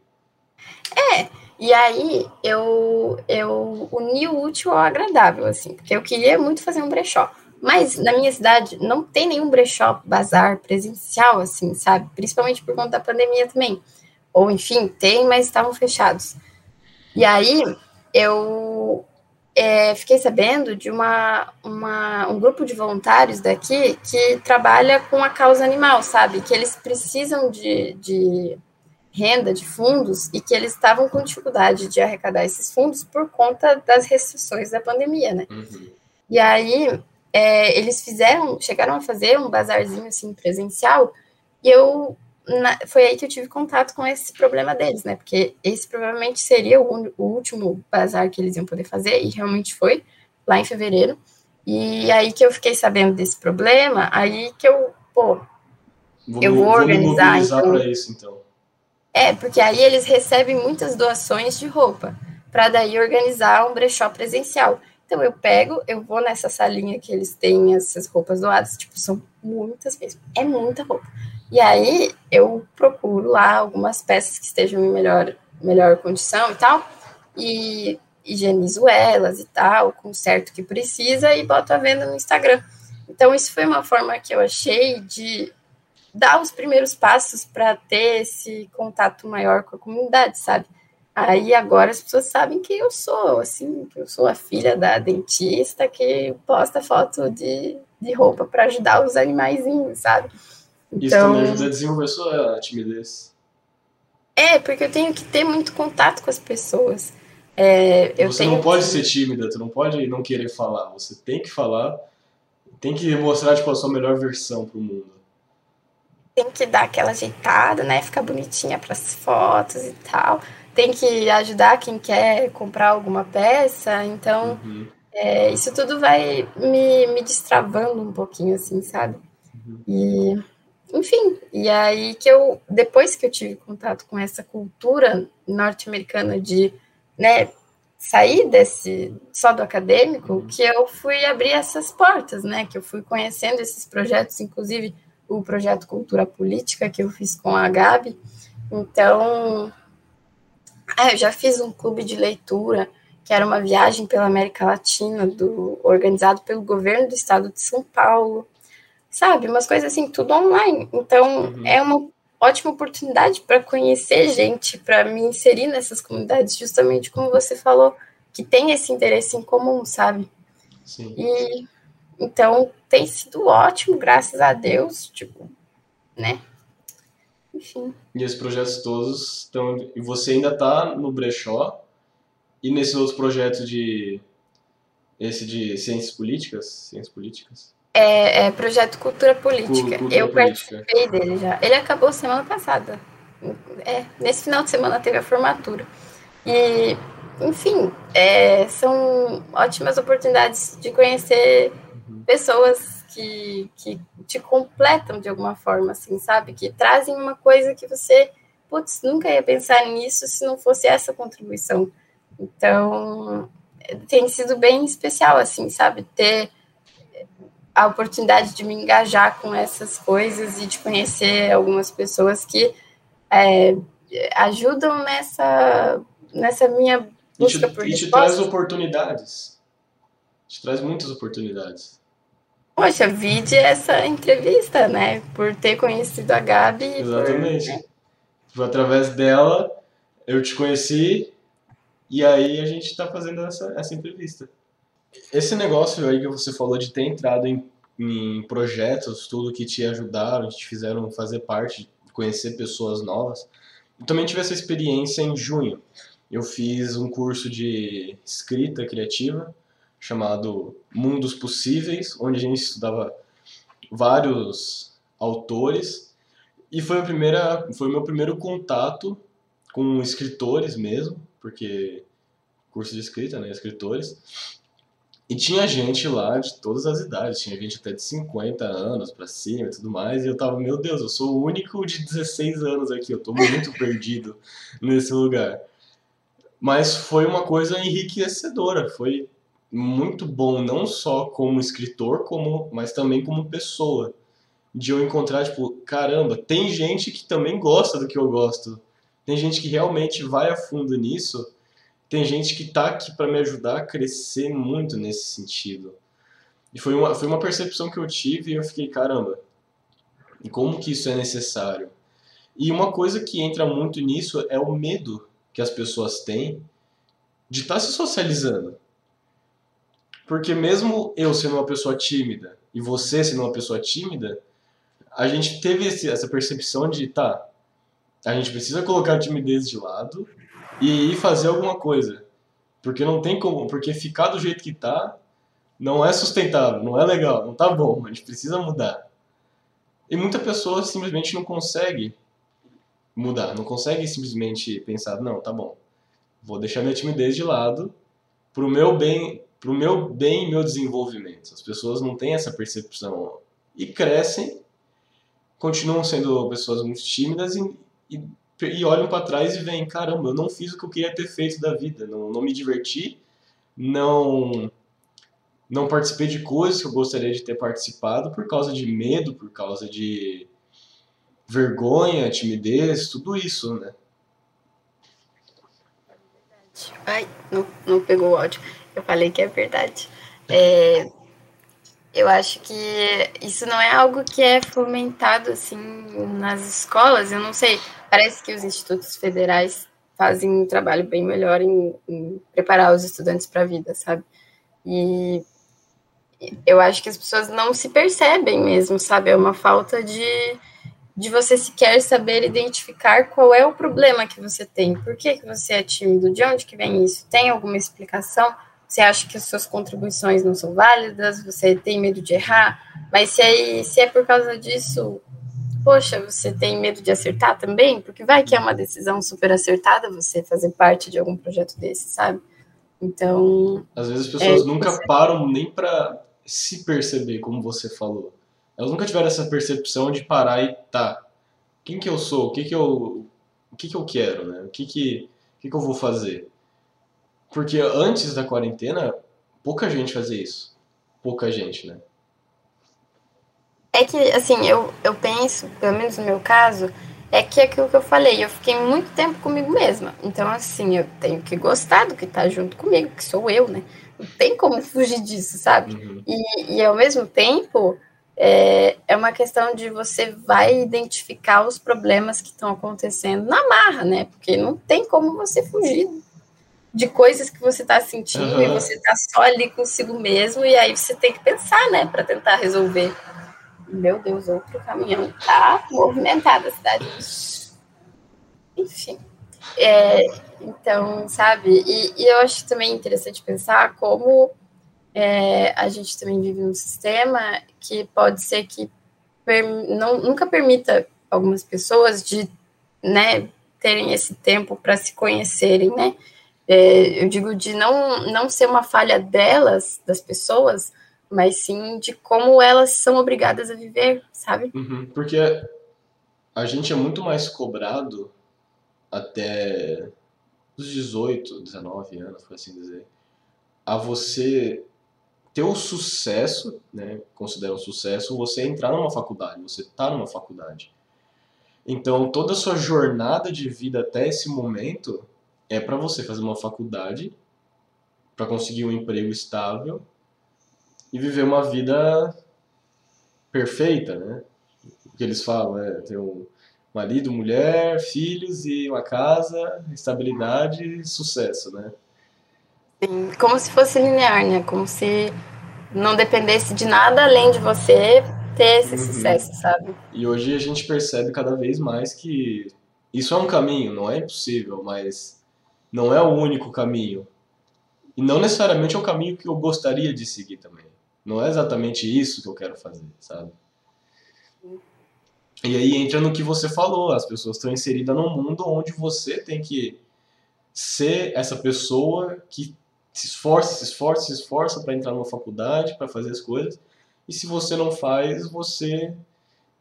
É, e aí eu, eu uni o útil ao agradável, assim, porque eu queria muito fazer um brechó. Mas na minha cidade não tem nenhum brechó, bazar presencial, assim, sabe? Principalmente por conta da pandemia também. Ou enfim, tem, mas estavam fechados. E aí eu é, fiquei sabendo de uma, uma, um grupo de voluntários daqui que trabalha com a causa animal, sabe? Que eles precisam de, de renda de fundos e que eles estavam com dificuldade de arrecadar esses fundos por conta das restrições da pandemia, né? Uhum. E aí é, eles fizeram, chegaram a fazer um bazarzinho assim presencial e eu na, foi aí que eu tive contato com esse problema deles, né? Porque esse provavelmente seria o, o último bazar que eles iam poder fazer e realmente foi lá em fevereiro. E aí que eu fiquei sabendo desse problema, aí que eu, pô, vou, eu vou, vou organizar. Então, isso, então. É, porque aí eles recebem muitas doações de roupa, para daí organizar um brechó presencial. Então eu pego, eu vou nessa salinha que eles têm essas roupas doadas, tipo, são muitas mesmo, é muita roupa. E aí eu procuro lá algumas peças que estejam em melhor, melhor condição e tal, e higienizo elas e tal, conserto o que precisa e boto a venda no Instagram. Então isso foi uma forma que eu achei de dar os primeiros passos para ter esse contato maior com a comunidade, sabe? Aí agora as pessoas sabem que eu sou, assim, que eu sou a filha da dentista que posta foto de, de roupa para ajudar os animaizinhos, sabe? Então, Isso também ajuda a desenvolver sua timidez. É, porque eu tenho que ter muito contato com as pessoas. É, você não pode que... ser tímida, tu não pode não querer falar. Você tem que falar, tem que mostrar tipo, a sua melhor versão pro mundo tem que dar aquela ajeitada, né? Ficar bonitinha para as fotos e tal. Tem que ajudar quem quer comprar alguma peça. Então, uhum. é, isso tudo vai me, me destravando um pouquinho, assim, sabe? Uhum. E, enfim, e aí que eu, depois que eu tive contato com essa cultura norte-americana de, né, sair desse só do acadêmico, uhum. que eu fui abrir essas portas, né? Que eu fui conhecendo esses projetos, inclusive o projeto Cultura Política que eu fiz com a Gabi. Então, é, eu já fiz um clube de leitura, que era uma viagem pela América Latina, do, organizado pelo governo do estado de São Paulo. Sabe, umas coisas assim, tudo online. Então, uhum. é uma ótima oportunidade para conhecer gente, para me inserir nessas comunidades, justamente como você falou, que tem esse interesse em comum, sabe? Sim. E então, tem sido ótimo, graças a Deus, tipo, né? Enfim. E esses projetos todos estão. E você ainda está no brechó e nesses outros projetos de. Esse de ciências políticas? Ciências políticas? É, é projeto Cultura Política. Cultura Eu política. participei dele já. Ele acabou semana passada. É, nesse final de semana teve a formatura. E, enfim, é, são ótimas oportunidades de conhecer pessoas que, que te completam de alguma forma, assim, sabe? Que trazem uma coisa que você, putz, nunca ia pensar nisso se não fosse essa contribuição. Então, tem sido bem especial, assim, sabe? Ter a oportunidade de me engajar com essas coisas e de conhecer algumas pessoas que é, ajudam nessa nessa minha busca e te, por e te traz oportunidades. Te traz muitas oportunidades. Poxa, vide essa entrevista, né? Por ter conhecido a Gabi. Exatamente. Por, né? Através dela, eu te conheci e aí a gente está fazendo essa, essa entrevista. Esse negócio aí que você falou de ter entrado em, em projetos, tudo que te ajudaram, te fizeram fazer parte, conhecer pessoas novas. Eu também tive essa experiência em junho. Eu fiz um curso de escrita criativa chamado Mundos Possíveis, onde a gente estudava vários autores e foi, a primeira, foi o meu primeiro contato com escritores mesmo, porque curso de escrita, né, escritores. E tinha gente lá de todas as idades, tinha gente até de 50 anos para cima e tudo mais, e eu tava, meu Deus, eu sou o único de 16 anos aqui, eu tô muito perdido nesse lugar. Mas foi uma coisa enriquecedora, foi muito bom, não só como escritor, como, mas também como pessoa. De eu encontrar, tipo, caramba, tem gente que também gosta do que eu gosto. Tem gente que realmente vai a fundo nisso. Tem gente que tá aqui para me ajudar a crescer muito nesse sentido. E foi uma, foi uma percepção que eu tive e eu fiquei, caramba, e como que isso é necessário? E uma coisa que entra muito nisso é o medo que as pessoas têm de estar tá se socializando. Porque mesmo eu sendo uma pessoa tímida e você sendo uma pessoa tímida, a gente teve esse, essa percepção de, tá, a gente precisa colocar a timidez de lado e ir fazer alguma coisa. Porque não tem como, porque ficar do jeito que tá não é sustentável, não é legal, não tá bom, a gente precisa mudar. E muita pessoa simplesmente não consegue mudar, não consegue simplesmente pensar, não, tá bom, vou deixar minha timidez de lado pro meu bem, pro meu bem e meu desenvolvimento. As pessoas não têm essa percepção e crescem, continuam sendo pessoas muito tímidas e, e, e olham para trás e veem, caramba, eu não fiz o que eu queria ter feito da vida, não, não me diverti, não não participei de coisas que eu gostaria de ter participado por causa de medo, por causa de vergonha, timidez, tudo isso, né? Ai, não, não pegou o áudio. Eu falei que é verdade. É, eu acho que isso não é algo que é fomentado assim nas escolas. Eu não sei. Parece que os institutos federais fazem um trabalho bem melhor em, em preparar os estudantes para a vida, sabe? E eu acho que as pessoas não se percebem mesmo, sabe? É uma falta de de você sequer saber identificar qual é o problema que você tem. Por que, que você é tímido? De onde que vem isso? Tem alguma explicação? Você acha que as suas contribuições não são válidas? Você tem medo de errar? Mas se é, se é por causa disso, poxa, você tem medo de acertar também? Porque vai que é uma decisão super acertada você fazer parte de algum projeto desse, sabe? Então. Às vezes as pessoas é, nunca você... param nem para se perceber, como você falou. Elas nunca tiveram essa percepção de parar e tá, quem que eu sou? O que que eu, o que que eu quero, né? O que que, o que que eu vou fazer? Porque antes da quarentena, pouca gente fazia isso. Pouca gente, né? É que, assim, eu, eu penso, pelo menos no meu caso, é que é aquilo que eu falei, eu fiquei muito tempo comigo mesma. Então, assim, eu tenho que gostar do que tá junto comigo, que sou eu, né? Não tem como fugir disso, sabe? Uhum. E, e ao mesmo tempo, é, é uma questão de você vai identificar os problemas que estão acontecendo na marra, né? Porque não tem como você fugir de coisas que você está sentindo uhum. e você está só ali consigo mesmo e aí você tem que pensar, né, para tentar resolver. Meu Deus, outro caminhão tá movimentada a cidade. Enfim. É, então, sabe? E, e eu acho também interessante pensar como é, a gente também vive num sistema que pode ser que per, não, nunca permita algumas pessoas de né, terem esse tempo para se conhecerem, né? É, eu digo de não, não ser uma falha delas, das pessoas, mas sim de como elas são obrigadas a viver, sabe? Uhum, porque a gente é muito mais cobrado até os 18, 19 anos, por assim dizer, a você ter o sucesso, né, considera um sucesso, você entrar numa faculdade, você tá numa faculdade. Então, toda a sua jornada de vida até esse momento é para você fazer uma faculdade para conseguir um emprego estável e viver uma vida perfeita, né? O que eles falam é ter um marido, mulher, filhos e uma casa, estabilidade e sucesso, né? Como se fosse linear, né? Como se não dependesse de nada além de você ter esse uhum. sucesso, sabe? E hoje a gente percebe cada vez mais que isso é um caminho, não é impossível, mas não é o único caminho. E não necessariamente é o caminho que eu gostaria de seguir também. Não é exatamente isso que eu quero fazer, sabe? E aí entra no que você falou, as pessoas estão inseridas num mundo onde você tem que ser essa pessoa que se esforça, se esforça, se esforça para entrar numa faculdade, para fazer as coisas. E se você não faz, você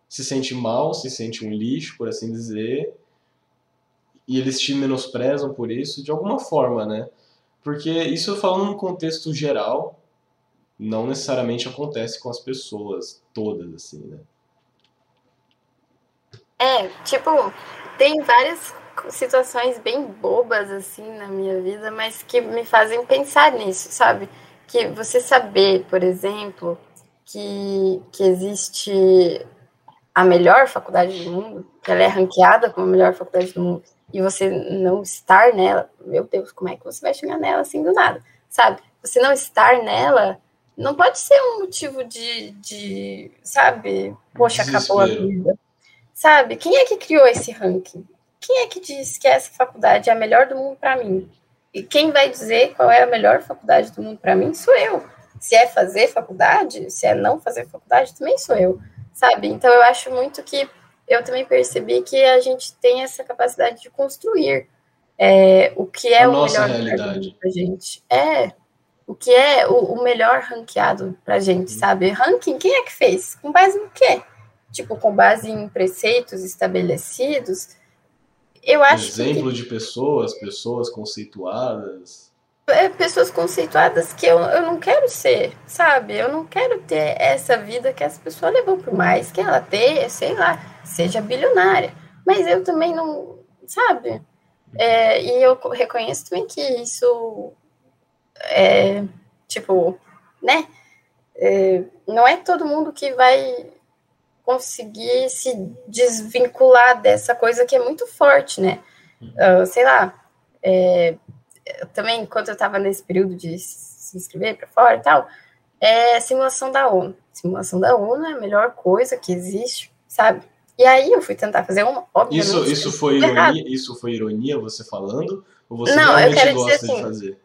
se sente mal, se sente um lixo, por assim dizer. E eles te menosprezam por isso, de alguma forma, né? Porque isso falando num contexto geral, não necessariamente acontece com as pessoas todas, assim, né? É, tipo, tem várias situações bem bobas assim na minha vida, mas que me fazem pensar nisso, sabe? Que você saber, por exemplo, que, que existe a melhor faculdade do mundo, que ela é ranqueada como a melhor faculdade do mundo, e você não estar nela, meu Deus, como é que você vai chegar nela assim do nada, sabe? Você não estar nela não pode ser um motivo de, de sabe, poxa, acabou a vida. Sabe? Quem é que criou esse ranking? Quem é que disse que essa faculdade é a melhor do mundo para mim? E quem vai dizer qual é a melhor faculdade do mundo para mim sou eu. Se é fazer faculdade, se é não fazer faculdade, também sou eu, sabe? Então eu acho muito que eu também percebi que a gente tem essa capacidade de construir é, o que é a o melhor realidade para gente. É o que é o, o melhor ranqueado para gente, sabe? Ranking, quem é que fez? Com base no quê? tipo, com base em preceitos estabelecidos, eu acho Exemplo que... de pessoas, pessoas conceituadas. É, pessoas conceituadas que eu, eu não quero ser, sabe? Eu não quero ter essa vida que essa pessoa levou por mais que ela tenha, sei lá, seja bilionária. Mas eu também não, sabe? É, e eu reconheço também que isso é, tipo, né? É, não é todo mundo que vai conseguir se desvincular dessa coisa que é muito forte, né? Uh, sei lá, é, também, enquanto eu estava nesse período de se inscrever para fora e tal, é simulação da ONU. Simulação da ONU é a melhor coisa que existe, sabe? E aí eu fui tentar fazer uma, obviamente... Isso, isso, foi, ironia, isso foi ironia você falando? Ou você Não, realmente gosta assim, de fazer?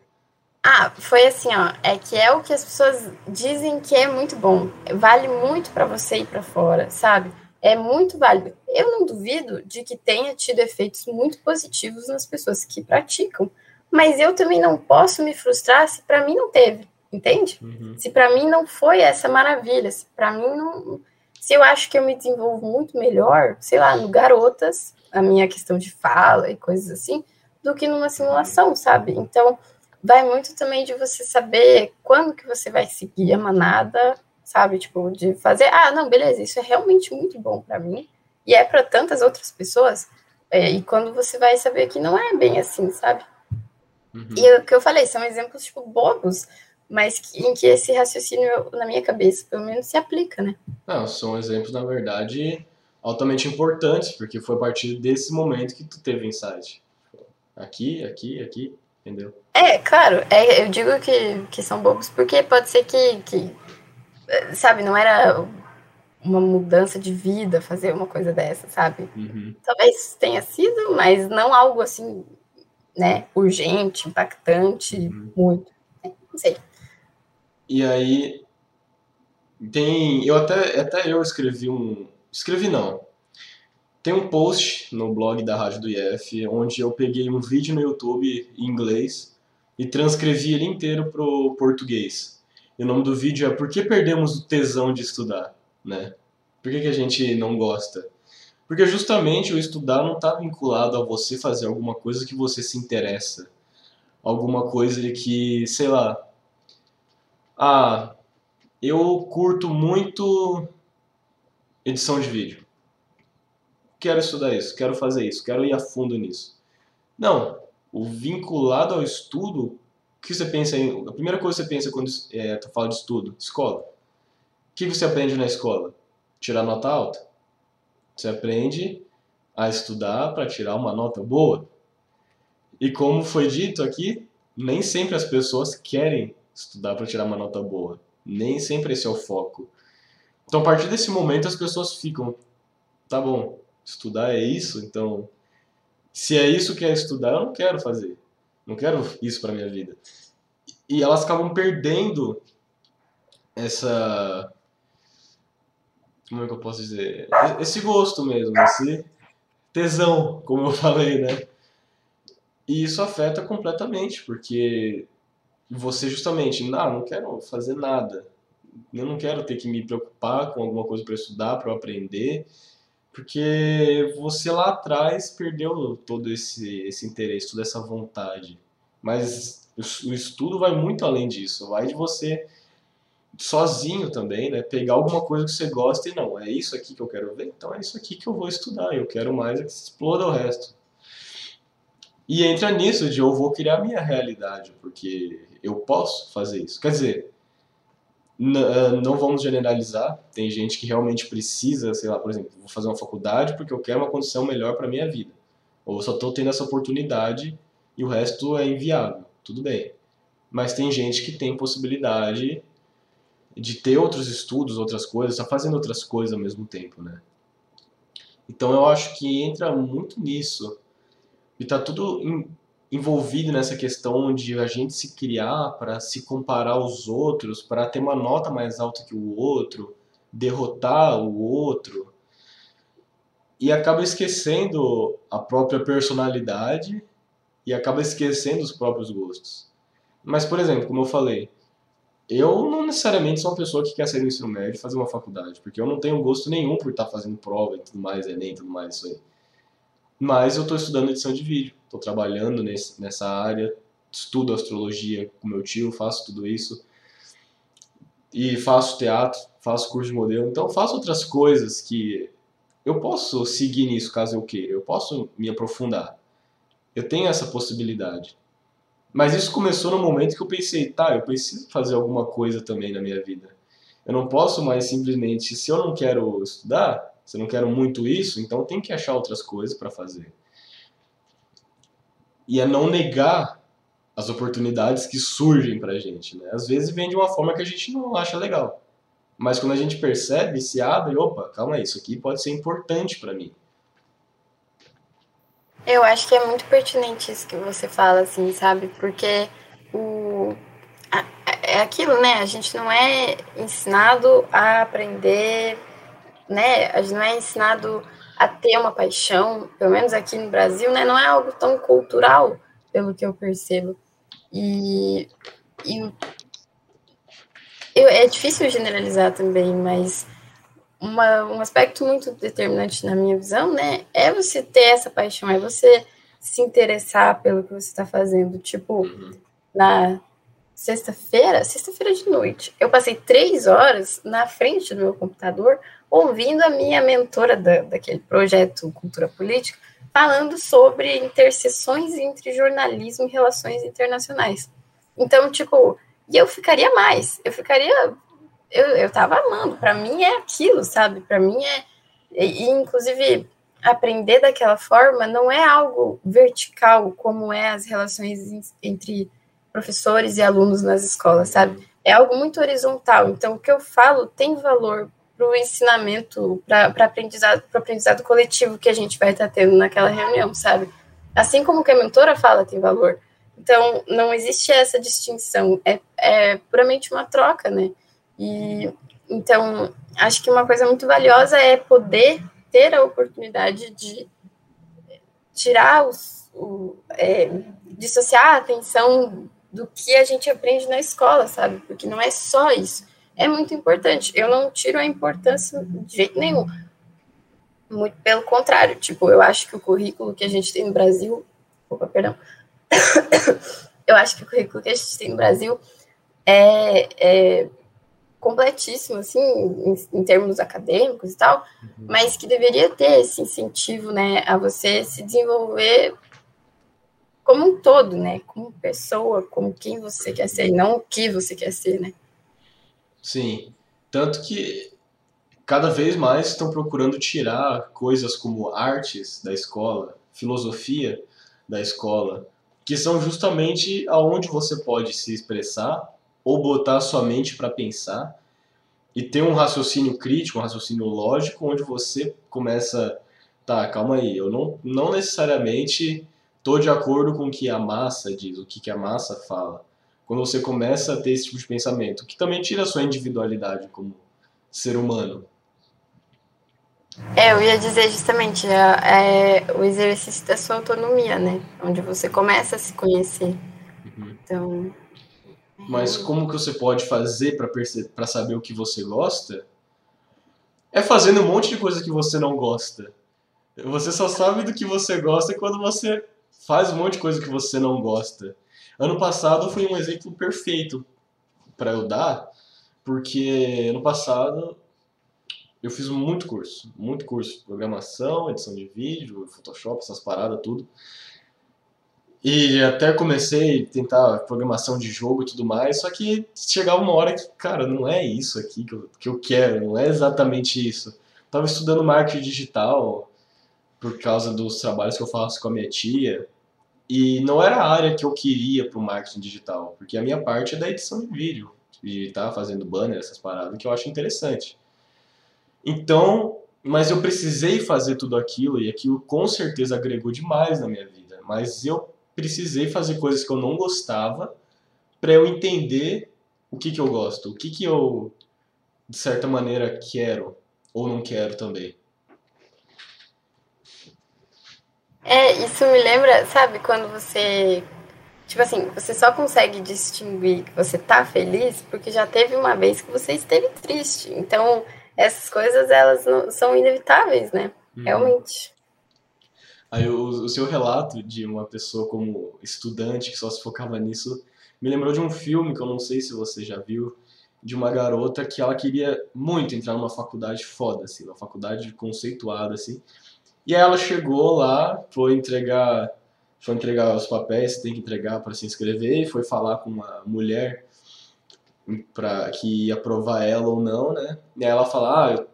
Ah, foi assim, ó. É que é o que as pessoas dizem que é muito bom. Vale muito para você ir para fora, sabe? É muito válido. Eu não duvido de que tenha tido efeitos muito positivos nas pessoas que praticam, mas eu também não posso me frustrar se para mim não teve, entende? Uhum. Se para mim não foi essa maravilha, se para mim não, se eu acho que eu me desenvolvo muito melhor, sei lá, no garotas, a minha questão de fala e coisas assim, do que numa simulação, sabe? Então, vai muito também de você saber quando que você vai seguir a manada, sabe? Tipo, de fazer, ah, não, beleza, isso é realmente muito bom para mim e é para tantas outras pessoas. É, e quando você vai saber que não é bem assim, sabe? Uhum. E o que eu falei são exemplos, tipo, bobos, mas que, em que esse raciocínio, na minha cabeça, pelo menos, se aplica, né? Não, são exemplos, na verdade, altamente importantes, porque foi a partir desse momento que tu teve insight. Aqui, aqui, aqui, entendeu? É, claro, é, eu digo que, que são bobos porque pode ser que, que, sabe, não era uma mudança de vida fazer uma coisa dessa, sabe? Uhum. Talvez tenha sido, mas não algo assim, né, urgente, impactante, uhum. muito. É, não sei. E aí, tem, eu até, até eu escrevi um, escrevi não, tem um post no blog da Rádio do IF onde eu peguei um vídeo no YouTube em inglês e transcrevi ele inteiro pro português. E o nome do vídeo é Por que perdemos o tesão de estudar, né? Por que, que a gente não gosta? Porque justamente o estudar não está vinculado a você fazer alguma coisa que você se interessa. Alguma coisa que, sei lá. Ah, eu curto muito edição de vídeo quero estudar isso, quero fazer isso, quero ir a fundo nisso. Não. o vinculado ao estudo, que você pensa em, a primeira coisa que você pensa quando é, fala de estudo, escola. O que você aprende na escola? Tirar nota alta. Você aprende a estudar para tirar uma nota boa. E como foi dito aqui, nem sempre as pessoas querem estudar para tirar uma nota boa. Nem sempre esse é o foco. Então, a partir desse momento, as pessoas ficam, tá bom, estudar é isso, então, se é isso que é estudar, eu não quero fazer. Não quero isso para minha vida. E elas acabam perdendo essa como é que eu posso dizer? Esse gosto mesmo, esse tesão, como eu falei, né? E isso afeta completamente, porque você justamente, não, não quero fazer nada. Eu não quero ter que me preocupar com alguma coisa para estudar, para aprender, porque você lá atrás perdeu todo esse, esse interesse, toda essa vontade. Mas o estudo vai muito além disso, vai de você sozinho também, né? Pegar alguma coisa que você gosta e não, é isso aqui que eu quero ver, então é isso aqui que eu vou estudar, eu quero mais é que se exploda o resto. E entra nisso de eu vou criar minha realidade, porque eu posso fazer isso. Quer dizer, ah, não vamos generalizar, tem gente que realmente precisa, sei lá, por exemplo, vou fazer uma faculdade porque eu quero uma condição melhor para minha vida. Ou só estou tendo essa oportunidade e o resto é inviável. Tudo bem. Mas tem gente que tem possibilidade de ter outros estudos, outras coisas, está fazendo outras coisas ao mesmo tempo, né? Então eu acho que entra muito nisso. E está tudo em, envolvido nessa questão de a gente se criar para se comparar aos outros, para ter uma nota mais alta que o outro, derrotar o outro. E acaba esquecendo a própria personalidade e acaba esquecendo os próprios gostos. Mas, por exemplo, como eu falei, eu não necessariamente sou uma pessoa que quer sair do ensino médio e fazer uma faculdade, porque eu não tenho gosto nenhum por estar fazendo prova e tudo mais, Enem e tudo mais, isso aí. Mas eu estou estudando edição de vídeo, estou trabalhando nesse, nessa área, estudo astrologia com meu tio, faço tudo isso. E faço teatro, faço curso de modelo, então faço outras coisas que eu posso seguir nisso caso eu queira, eu posso me aprofundar. Eu tenho essa possibilidade. Mas isso começou no momento que eu pensei, tá, eu preciso fazer alguma coisa também na minha vida. Eu não posso mais simplesmente, se eu não quero estudar, se eu não quero muito isso, então tenho que achar outras coisas para fazer. E é não negar as oportunidades que surgem pra gente, né? Às vezes vem de uma forma que a gente não acha legal. Mas quando a gente percebe, se abre, opa, calma aí, isso aqui pode ser importante para mim. Eu acho que é muito pertinente isso que você fala, assim, sabe? Porque o, é aquilo, né? A gente não é ensinado a aprender, né? A gente não é ensinado a ter uma paixão, pelo menos aqui no Brasil, né? Não é algo tão cultural, pelo que eu percebo. E, e eu, é difícil generalizar também, mas uma, um aspecto muito determinante na minha visão, né, é você ter essa paixão, é você se interessar pelo que você está fazendo. Tipo, uhum. na sexta-feira, sexta-feira de noite, eu passei três horas na frente do meu computador ouvindo a minha mentora da, daquele projeto Cultura Política falando sobre interseções entre jornalismo e relações internacionais. Então, tipo, e eu ficaria mais, eu ficaria eu, eu tava amando. Para mim é aquilo, sabe? Para mim é. E, inclusive, aprender daquela forma não é algo vertical, como é as relações entre professores e alunos nas escolas, sabe? É algo muito horizontal. Então, o que eu falo tem valor para o ensinamento, para aprendizado, para aprendizado coletivo que a gente vai estar tá tendo naquela reunião, sabe? Assim como o que a mentora fala tem valor. Então, não existe essa distinção, é, é puramente uma troca, né? E então, acho que uma coisa muito valiosa é poder ter a oportunidade de tirar os, o, é, dissociar a atenção do que a gente aprende na escola, sabe? Porque não é só isso. É muito importante. Eu não tiro a importância de jeito nenhum. Muito pelo contrário. Tipo, eu acho que o currículo que a gente tem no Brasil. Opa, perdão. eu acho que o currículo que a gente tem no Brasil é, é completíssimo, assim, em, em, termos acadêmicos e tal, uhum. mas que deveria ter esse incentivo, né, a você se desenvolver como um todo, né? Como pessoa, como quem você quer ser, e não o que você quer ser, né? Sim. Tanto que cada vez mais estão procurando tirar coisas como artes da escola, filosofia da escola, que são justamente aonde você pode se expressar ou botar sua mente para pensar e ter um raciocínio crítico, um raciocínio lógico, onde você começa, tá, calma aí, eu não, não necessariamente tô de acordo com o que a massa diz, o que, que a massa fala. Quando você começa a ter esse tipo de pensamento, que também tira a sua individualidade como ser humano. É, eu ia dizer justamente é, é, o exercício da sua autonomia, né? Onde você começa a se conhecer. Uhum. Então. Mas como que você pode fazer para saber o que você gosta? É fazendo um monte de coisa que você não gosta. Você só sabe do que você gosta quando você faz um monte de coisa que você não gosta. Ano passado foi um exemplo perfeito para eu dar, porque ano passado eu fiz muito curso, muito curso de programação, edição de vídeo, Photoshop, essas paradas, tudo. E até comecei a tentar programação de jogo e tudo mais, só que chegava uma hora que, cara, não é isso aqui que eu, que eu quero, não é exatamente isso. Tava estudando marketing digital por causa dos trabalhos que eu faço com a minha tia, e não era a área que eu queria para o marketing digital, porque a minha parte é da edição de vídeo, de estar tá fazendo banner, essas paradas que eu acho interessante. Então, mas eu precisei fazer tudo aquilo e aquilo com certeza agregou demais na minha vida. Mas eu precisei fazer coisas que eu não gostava para eu entender o que, que eu gosto, o que, que eu, de certa maneira, quero ou não quero também. É, isso me lembra, sabe, quando você. Tipo assim, você só consegue distinguir que você tá feliz porque já teve uma vez que você esteve triste. Então, essas coisas elas não, são inevitáveis, né? Uhum. Realmente. Aí o, o, seu relato de uma pessoa como estudante que só se focava nisso me lembrou de um filme que eu não sei se você já viu, de uma garota que ela queria muito entrar numa faculdade foda, assim, uma faculdade conceituada, assim. E aí ela chegou lá, foi entregar, foi entregar os papéis, tem que entregar para se inscrever, e foi falar com uma mulher para que ia aprovar ela ou não, né? E aí ela fala, ah, eu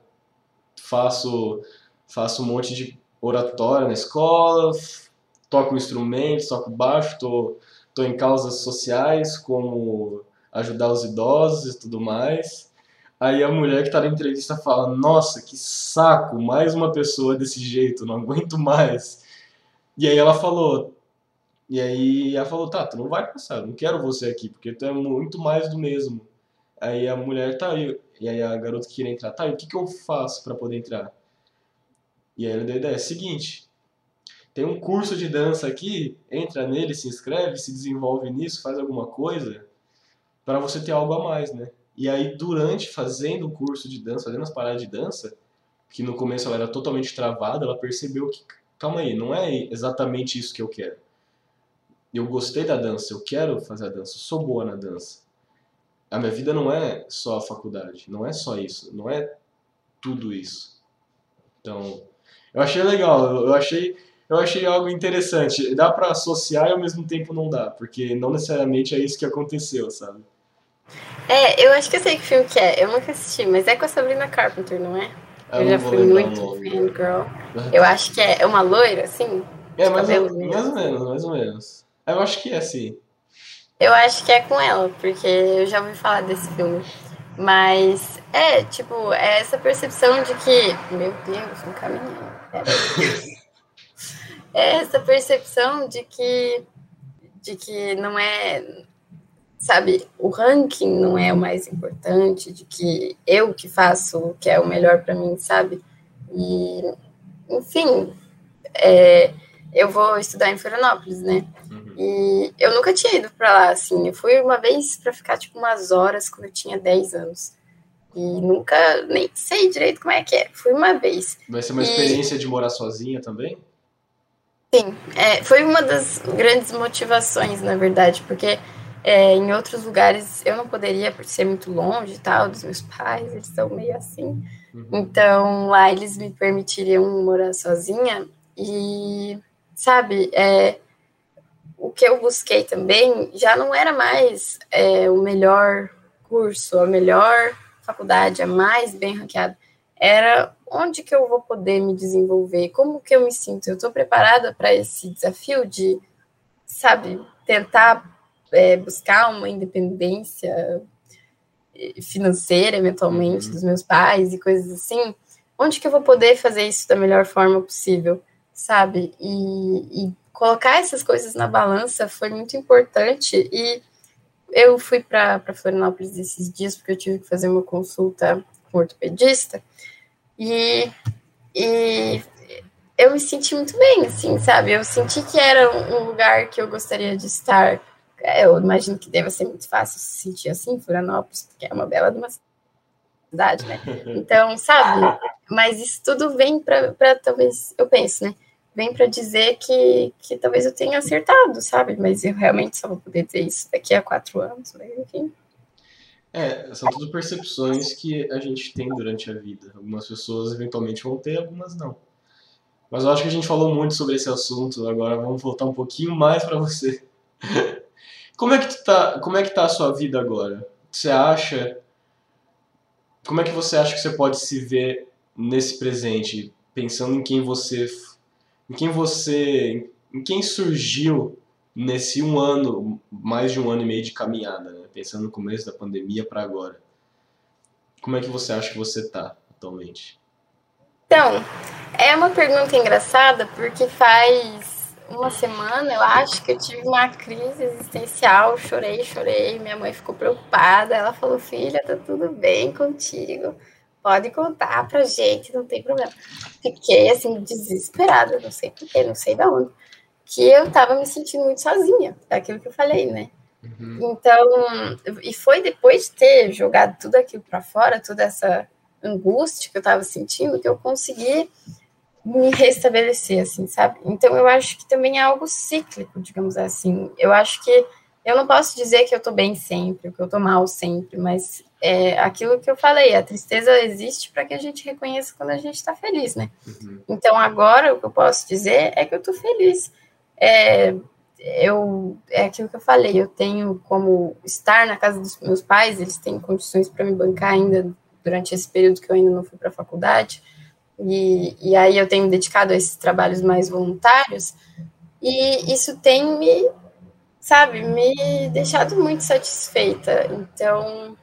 faço, faço um monte de oratória na escola, toco instrumentos, toco baixo, tô, tô em causas sociais como ajudar os idosos e tudo mais. Aí a mulher que tá na entrevista fala, nossa, que saco, mais uma pessoa desse jeito, não aguento mais. E aí ela falou, e aí ela falou, tá, tu não vai passar, não quero você aqui, porque tu é muito mais do mesmo. Aí a mulher, tá, e, e aí a garota que queria entrar, tá, e o que, que eu faço para poder entrar? E aí ela deu a ideia, é seguinte, tem um curso de dança aqui, entra nele, se inscreve, se desenvolve nisso, faz alguma coisa, para você ter algo a mais, né? E aí, durante fazendo o curso de dança, fazendo as paradas de dança, que no começo ela era totalmente travada, ela percebeu que, calma aí, não é exatamente isso que eu quero eu gostei da dança, eu quero fazer a dança, eu sou boa na dança. A minha vida não é só a faculdade, não é só isso, não é tudo isso. Então, eu achei legal, eu achei, eu achei algo interessante. Dá para associar e ao mesmo tempo não dá, porque não necessariamente é isso que aconteceu, sabe? É, eu acho que eu sei que filme que é. Eu nunca assisti, mas é com a Sabrina Carpenter, não é? Eu, eu já fui muito fangirl. Eu acho que é uma loira, assim? É, mais, ou, mais ou menos, mais ou menos. Eu acho que é assim. Eu acho que é com ela, porque eu já ouvi falar desse filme. Mas é, tipo, é essa percepção de que. Meu Deus, um caminhão. É, essa percepção de que. De que não é. Sabe, o ranking não é o mais importante, de que eu que faço o que é o melhor para mim, sabe? E, enfim, é, eu vou estudar em Florianópolis, né? Uhum. E eu nunca tinha ido para lá, assim. Eu fui uma vez para ficar, tipo, umas horas quando eu tinha 10 anos. E nunca, nem sei direito como é que é. Fui uma vez. Vai ser uma e... experiência de morar sozinha também? Sim, é, foi uma das grandes motivações, na verdade, porque é, em outros lugares eu não poderia, por ser muito longe e tal, dos meus pais, eles são meio assim. Uhum. Então lá eles me permitiriam morar sozinha e sabe? É, o que eu busquei também já não era mais é, o melhor curso, a melhor faculdade, a mais bem ranqueada. Era onde que eu vou poder me desenvolver, como que eu me sinto. Eu estou preparada para esse desafio de, sabe, tentar é, buscar uma independência financeira, eventualmente, uhum. dos meus pais e coisas assim. Onde que eu vou poder fazer isso da melhor forma possível, sabe? E, e colocar essas coisas na balança foi muito importante. E eu fui para Florianópolis esses dias porque eu tive que fazer uma consulta com um ortopedista. E, e eu me senti muito bem, assim, sabe? Eu senti que era um lugar que eu gostaria de estar. Eu imagino que deva ser muito fácil se sentir assim, Florianópolis, porque é uma bela de uma cidade, né? Então, sabe? Mas isso tudo vem para talvez, eu penso, né? Vem para dizer que, que talvez eu tenha acertado, sabe? Mas eu realmente só vou poder dizer isso daqui a quatro anos, mas enfim. É, são tudo percepções que a gente tem durante a vida. Algumas pessoas eventualmente vão ter, algumas não. Mas eu acho que a gente falou muito sobre esse assunto, agora vamos voltar um pouquinho mais para você. Como é que tu tá, como é que tá a sua vida agora? Você acha como é que você acha que você pode se ver nesse presente, pensando em quem você em quem você em quem surgiu nesse um ano, mais de um ano e meio de caminhada, né? pensando no começo da pandemia para agora. Como é que você acha que você está atualmente? Então, é uma pergunta engraçada porque faz uma semana, eu acho que eu tive uma crise existencial, chorei, chorei, minha mãe ficou preocupada, ela falou: "Filha, tá tudo bem contigo? Pode contar pra gente, não tem problema". Fiquei assim desesperada, não sei porquê, não sei da onde que eu estava me sentindo muito sozinha, é aquilo que eu falei, né? Uhum. Então, e foi depois de ter jogado tudo aquilo para fora, toda essa angústia que eu estava sentindo, que eu consegui me restabelecer, assim, sabe? Então, eu acho que também é algo cíclico, digamos assim. Eu acho que eu não posso dizer que eu tô bem sempre, que eu tô mal sempre, mas é aquilo que eu falei, a tristeza existe para que a gente reconheça quando a gente está feliz, né? Uhum. Então, agora o que eu posso dizer é que eu tô feliz é, eu é aquilo que eu falei, eu tenho como estar na casa dos meus pais, eles têm condições para me bancar ainda durante esse período que eu ainda não fui para a faculdade, e, e aí eu tenho me dedicado a esses trabalhos mais voluntários, e isso tem me, sabe, me deixado muito satisfeita, então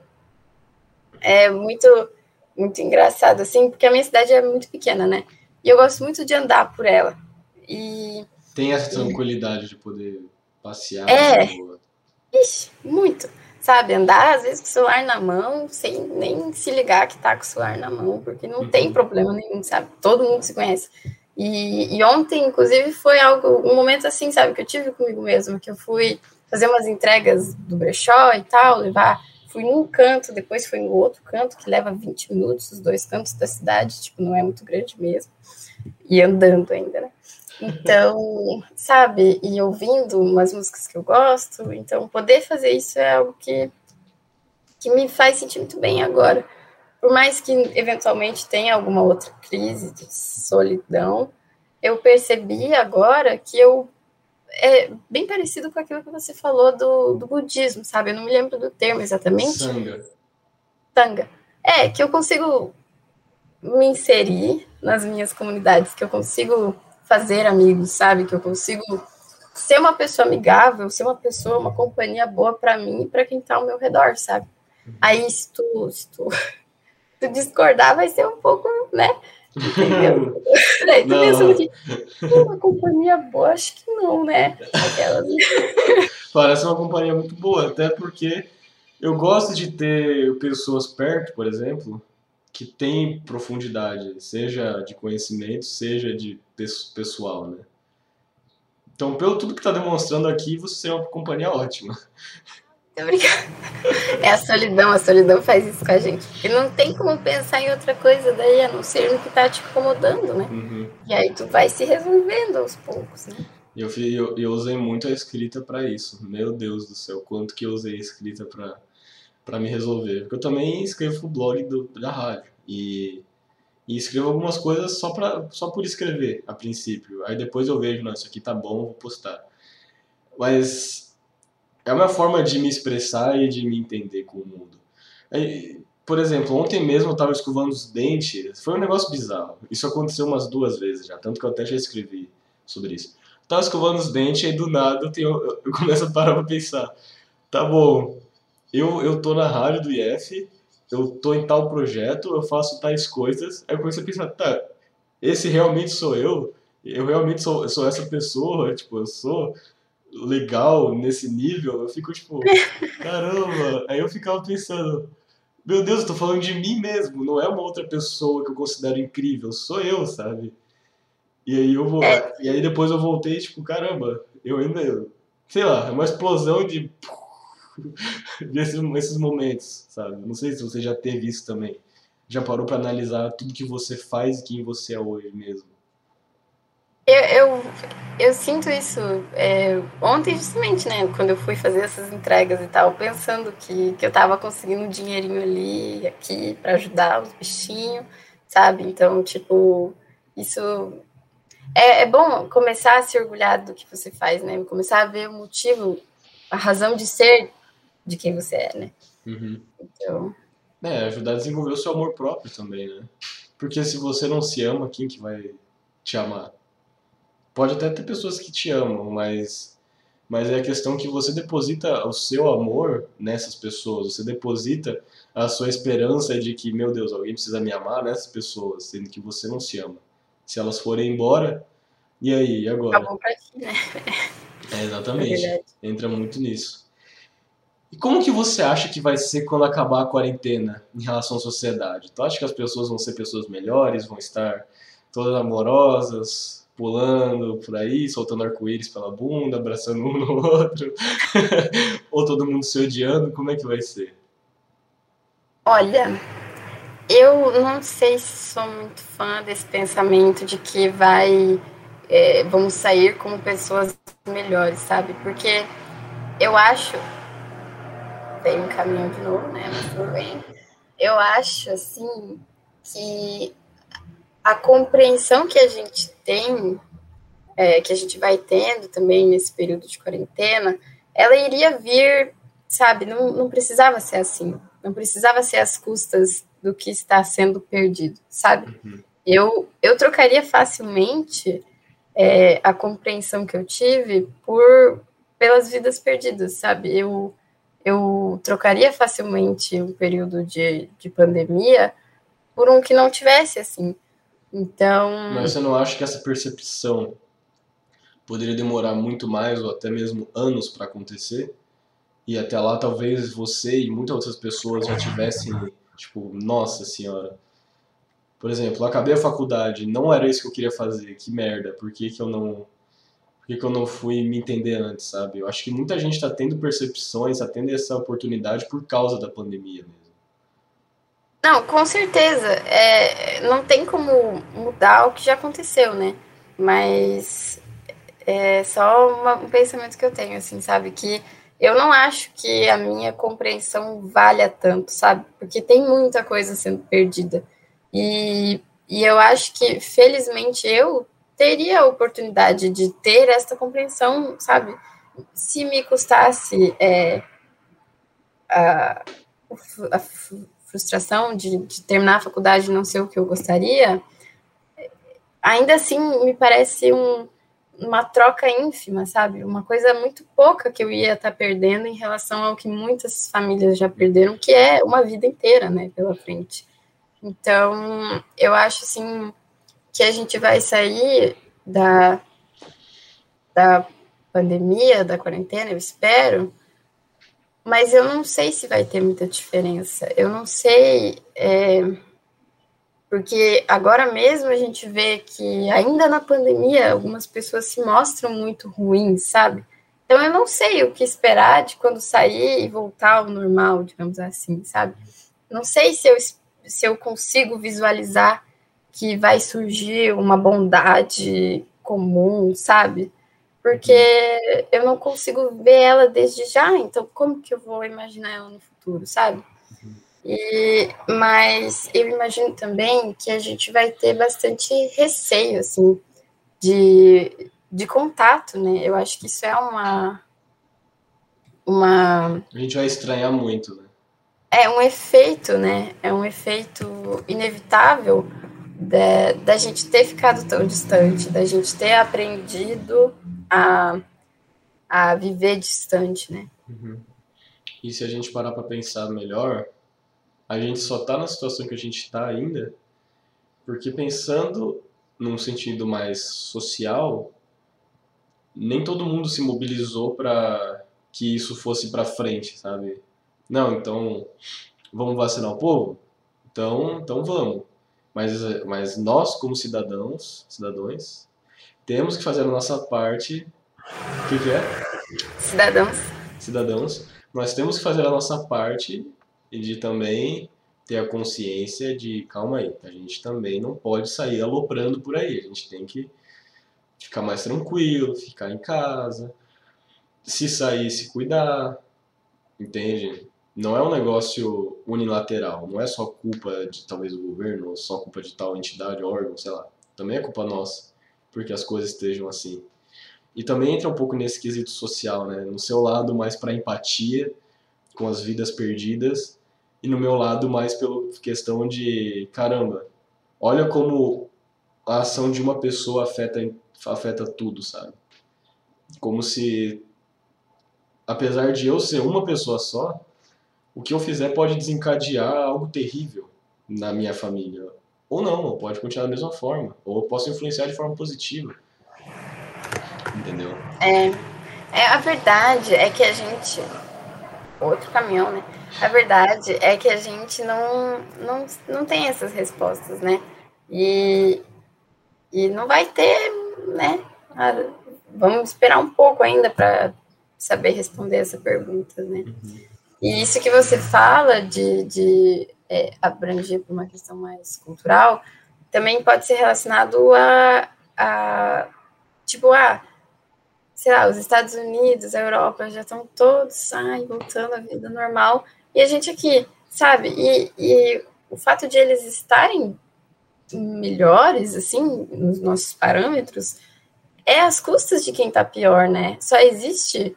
é muito, muito engraçado, assim, porque a minha cidade é muito pequena, né, e eu gosto muito de andar por ela, e tem essa tranquilidade de poder passear. É. Ixi, muito. Sabe, andar às vezes com o celular na mão, sem nem se ligar que tá com o celular na mão, porque não uhum. tem problema nenhum, sabe? Todo mundo se conhece. E, e, ontem, inclusive, foi algo, um momento assim, sabe, que eu tive comigo mesmo, que eu fui fazer umas entregas do brechó e tal, levar, fui num canto, depois fui no outro canto, que leva 20 minutos, os dois cantos da cidade, tipo, não é muito grande mesmo, e andando ainda, né? Então, sabe, e ouvindo umas músicas que eu gosto, então poder fazer isso é algo que, que me faz sentir muito bem agora. Por mais que eventualmente tenha alguma outra crise de solidão, eu percebi agora que eu é bem parecido com aquilo que você falou do, do budismo, sabe? Eu não me lembro do termo exatamente. Sanga. Sanga. É, que eu consigo me inserir nas minhas comunidades, que eu consigo fazer amigos, sabe? Que eu consigo ser uma pessoa amigável, ser uma pessoa, uma companhia boa para mim e para quem tá ao meu redor, sabe? Aí, se tu, se tu, tu discordar, vai ser um pouco, né? Entendeu? Aí tu pensa que uma companhia boa, acho que não, né? Aquelas... Parece uma companhia muito boa, até porque eu gosto de ter pessoas perto, por exemplo, que tem profundidade, seja de conhecimento, seja de pessoal, né? Então, pelo tudo que está demonstrando aqui, você é uma companhia ótima. Obrigada. É a solidão, a solidão faz isso com a gente. E não tem como pensar em outra coisa daí, a não ser no que está te incomodando, né? Uhum. E aí tu vai se resolvendo aos poucos, né? Eu, eu, eu usei muito a escrita para isso. Meu Deus do céu, quanto que eu usei a escrita para para me resolver. Porque eu também escrevo o blog do, da rádio. E, e escrevo algumas coisas só, pra, só por escrever, a princípio. Aí depois eu vejo, não, isso aqui tá bom, vou postar. Mas é uma forma de me expressar e de me entender com o mundo. Aí, por exemplo, ontem mesmo eu tava escovando os dentes, foi um negócio bizarro. Isso aconteceu umas duas vezes já, tanto que eu até já escrevi sobre isso. Eu tava escovando os dentes e do nada eu, tenho, eu começo a parar pra pensar. Tá bom, eu, eu tô na rádio do IF, eu tô em tal projeto, eu faço tais coisas. Aí eu comecei a pensar, tá, esse realmente sou eu? Eu realmente sou, sou essa pessoa? Tipo, eu sou legal nesse nível? Eu fico tipo, caramba. Aí eu ficava pensando, meu Deus, eu tô falando de mim mesmo, não é uma outra pessoa que eu considero incrível, sou eu, sabe? E aí eu vou, é. e aí depois eu voltei, tipo, caramba, eu ainda, sei lá, é uma explosão de desses, esses momentos, sabe? Não sei se você já teve isso também. Já parou para analisar tudo que você faz e quem você é hoje mesmo? Eu, eu, eu sinto isso é, ontem, justamente, né? Quando eu fui fazer essas entregas e tal, pensando que, que eu tava conseguindo um dinheirinho ali, aqui, para ajudar os bichinhos, sabe? Então, tipo, isso. É, é bom começar a se orgulhar do que você faz, né? Começar a ver o motivo, a razão de ser de quem você é, né? Uhum. Então. É, ajudar a desenvolver o seu amor próprio também, né? Porque se você não se ama, quem que vai te amar? Pode até ter pessoas que te amam, mas mas é a questão que você deposita o seu amor nessas pessoas, você deposita a sua esperança de que, meu Deus, alguém precisa me amar nessas pessoas, sendo que você não se ama. Se elas forem embora, e aí, e agora? Acabou pra ti, né? É, exatamente. É Entra muito nisso. E como que você acha que vai ser quando acabar a quarentena em relação à sociedade? Tu acha que as pessoas vão ser pessoas melhores, vão estar todas amorosas, pulando por aí, soltando arco-íris pela bunda, abraçando um no outro? Ou todo mundo se odiando? Como é que vai ser? Olha, eu não sei se sou muito fã desse pensamento de que vai é, vamos sair como pessoas melhores, sabe? Porque eu acho tem um caminho de novo, né? Mas tudo bem. Eu acho, assim, que a compreensão que a gente tem, é, que a gente vai tendo também nesse período de quarentena, ela iria vir, sabe? Não, não precisava ser assim. Não precisava ser às custas do que está sendo perdido, sabe? Uhum. Eu, eu trocaria facilmente é, a compreensão que eu tive por pelas vidas perdidas, sabe? Eu eu trocaria facilmente um período de, de pandemia por um que não tivesse, assim. Então. Mas você não acha que essa percepção poderia demorar muito mais ou até mesmo anos para acontecer? E até lá talvez você e muitas outras pessoas já tivessem, tipo, nossa senhora. Por exemplo, eu acabei a faculdade, não era isso que eu queria fazer, que merda, por que, que eu não que, que eu não fui me entender antes, sabe? Eu acho que muita gente está tendo percepções, está tendo essa oportunidade por causa da pandemia mesmo. Não, com certeza. É, não tem como mudar o que já aconteceu, né? Mas é só uma, um pensamento que eu tenho, assim, sabe? Que eu não acho que a minha compreensão valha tanto, sabe? Porque tem muita coisa sendo perdida. E, e eu acho que, felizmente, eu teria a oportunidade de ter esta compreensão, sabe? Se me custasse é, a, a, frustração de, de, terminar a faculdade e não ser o que eu gostaria, ainda assim me parece um, uma troca ínfima, sabe? Uma coisa muito pouca que eu ia estar tá perdendo em relação ao que muitas famílias já perderam, que é uma vida inteira, né, pela frente. Então, eu acho assim que a gente vai sair da, da pandemia, da quarentena, eu espero, mas eu não sei se vai ter muita diferença. Eu não sei, é, porque agora mesmo a gente vê que ainda na pandemia algumas pessoas se mostram muito ruins, sabe? Então eu não sei o que esperar de quando sair e voltar ao normal, digamos assim, sabe? Não sei se eu, se eu consigo visualizar que vai surgir uma bondade comum, sabe? Porque uhum. eu não consigo ver ela desde já, então como que eu vou imaginar ela no futuro, sabe? Uhum. E, mas eu imagino também que a gente vai ter bastante receio, assim, de, de contato, né? Eu acho que isso é uma, uma. A gente vai estranhar muito, né? É um efeito, né? É um efeito inevitável da, da gente ter ficado tão distante, da gente ter aprendido a, a viver distante, né? Uhum. E se a gente parar para pensar melhor, a gente só tá na situação que a gente está ainda porque pensando num sentido mais social, nem todo mundo se mobilizou para que isso fosse para frente, sabe? Não, então vamos vacinar o povo? Então, então vamos. Mas, mas nós, como cidadãos, cidadãos, temos que fazer a nossa parte. O que, que é? Cidadãos. Cidadãos. Nós temos que fazer a nossa parte e de também ter a consciência de, calma aí, a gente também não pode sair aloprando por aí, a gente tem que ficar mais tranquilo, ficar em casa, se sair, se cuidar, entende? Não é um negócio unilateral, não é só culpa de talvez do governo, ou só culpa de tal entidade, órgão, sei lá. Também é culpa nossa, porque as coisas estejam assim. E também entra um pouco nesse quesito social, né? No seu lado mais para empatia com as vidas perdidas e no meu lado mais pela questão de caramba, olha como a ação de uma pessoa afeta afeta tudo, sabe? Como se apesar de eu ser uma pessoa só, o que eu fizer pode desencadear algo terrível na minha família. Ou não, ou pode continuar da mesma forma, ou eu posso influenciar de forma positiva. Entendeu? É, é a verdade é que a gente outro caminhão, né? A verdade é que a gente não, não, não tem essas respostas, né? E, e não vai ter, né? Vamos esperar um pouco ainda para saber responder essa pergunta, né? Uhum. E isso que você fala de, de é, abranger para uma questão mais cultural também pode ser relacionado a, a tipo, ah, sei lá, os Estados Unidos, a Europa já estão todos ai, voltando à vida normal, e a gente aqui, sabe? E, e o fato de eles estarem melhores, assim, nos nossos parâmetros, é às custas de quem está pior, né? Só existe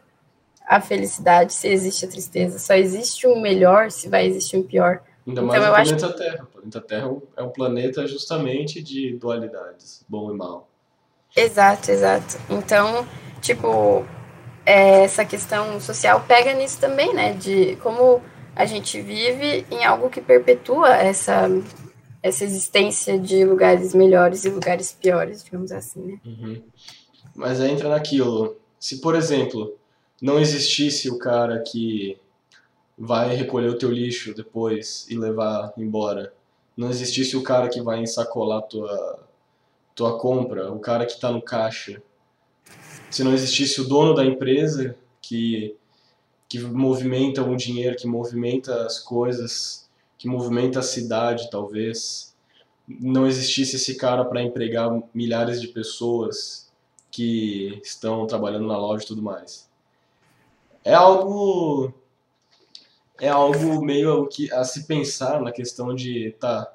a felicidade se existe a tristeza, só existe um melhor se vai existir um pior. Ainda mais então, no planeta acho... Terra. O planeta Terra é um planeta justamente de dualidades, bom e mal. Exato, exato. Então, tipo, é, essa questão social pega nisso também, né? De como a gente vive em algo que perpetua essa, essa existência de lugares melhores e lugares piores, digamos assim, né? Uhum. Mas aí entra naquilo. Se, por exemplo, não existisse o cara que vai recolher o teu lixo depois e levar embora, não existisse o cara que vai ensacolar tua tua compra, o cara que está no caixa, se não existisse o dono da empresa que, que movimenta o dinheiro, que movimenta as coisas, que movimenta a cidade, talvez, não existisse esse cara para empregar milhares de pessoas que estão trabalhando na loja e tudo mais. É algo é algo meio que a se pensar na questão de tá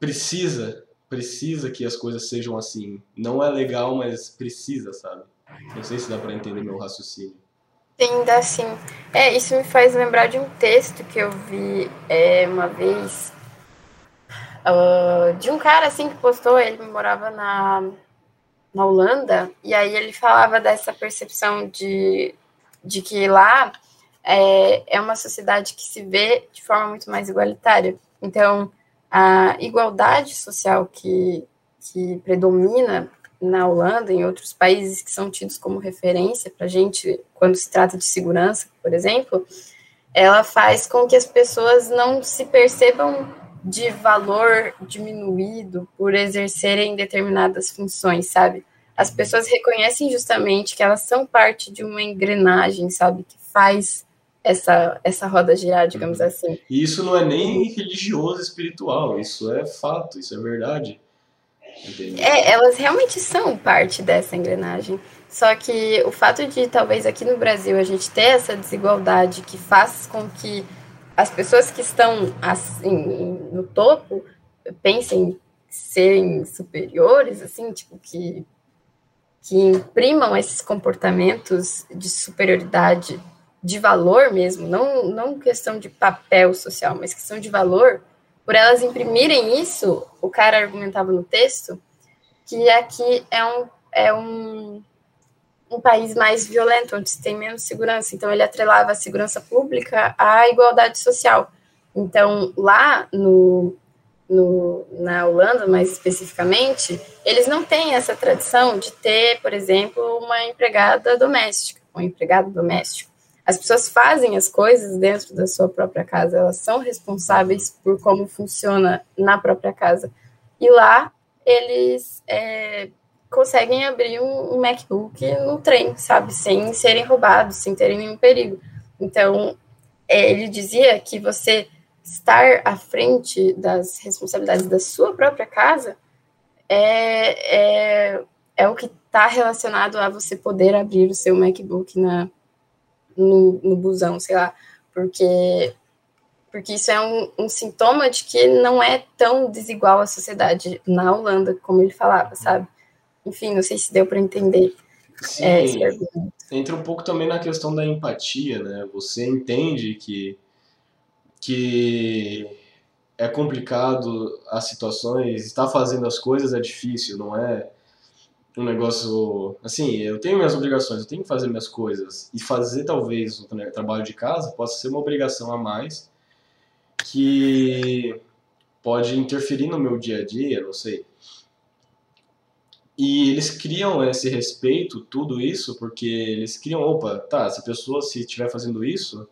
precisa precisa que as coisas sejam assim. Não é legal, mas precisa, sabe? Não sei se dá para entender meu raciocínio. Sim, dá sim. É, isso me faz lembrar de um texto que eu vi é, uma vez uh, de um cara assim que postou, ele morava na, na Holanda, e aí ele falava dessa percepção de, de que lá é, é uma sociedade que se vê de forma muito mais igualitária. Então, a igualdade social que, que predomina na Holanda em outros países que são tidos como referência para a gente quando se trata de segurança, por exemplo, ela faz com que as pessoas não se percebam de valor diminuído por exercerem determinadas funções, sabe? As pessoas reconhecem justamente que elas são parte de uma engrenagem, sabe, que faz essa, essa roda girar, digamos uhum. assim. E isso não é nem religioso, espiritual, isso é fato, isso é verdade. É, elas realmente são parte dessa engrenagem. Só que o fato de talvez aqui no Brasil a gente ter essa desigualdade que faz com que as pessoas que estão assim no topo pensem serem superiores, assim, tipo que que imprimam esses comportamentos de superioridade de valor mesmo, não, não questão de papel social, mas questão de valor, por elas imprimirem isso, o cara argumentava no texto que aqui é um, é um, um país mais violento, onde se tem menos segurança. Então, ele atrelava a segurança pública à igualdade social. Então, lá no, no, na Holanda, mais especificamente, eles não têm essa tradição de ter, por exemplo, uma empregada doméstica, um empregado doméstico. As pessoas fazem as coisas dentro da sua própria casa, elas são responsáveis por como funciona na própria casa. E lá eles é, conseguem abrir um, MacBook no trem, sabe, sem serem roubados, sem terem nenhum perigo. Então, é, ele dizia que você estar à frente das responsabilidades da sua própria casa é, é, é o que está relacionado a você poder abrir o seu MacBook na, no, no busão, sei lá, porque porque isso é um, um, sintoma de que não é tão desigual a sociedade na Holanda, como ele falava, sabe? Enfim, não sei se deu para entender Sim, é. Entra um pouco também na questão da empatia, né? Você entende que, que é complicado as situações, estar fazendo as coisas é difícil, não é um negócio. Assim, eu tenho minhas obrigações, eu tenho que fazer minhas coisas. E fazer, talvez, o trabalho de casa possa ser uma obrigação a mais que pode interferir no meu dia a dia, não sei. E eles criam esse respeito, tudo isso, porque eles criam, opa, tá, se a pessoa se estiver fazendo isso,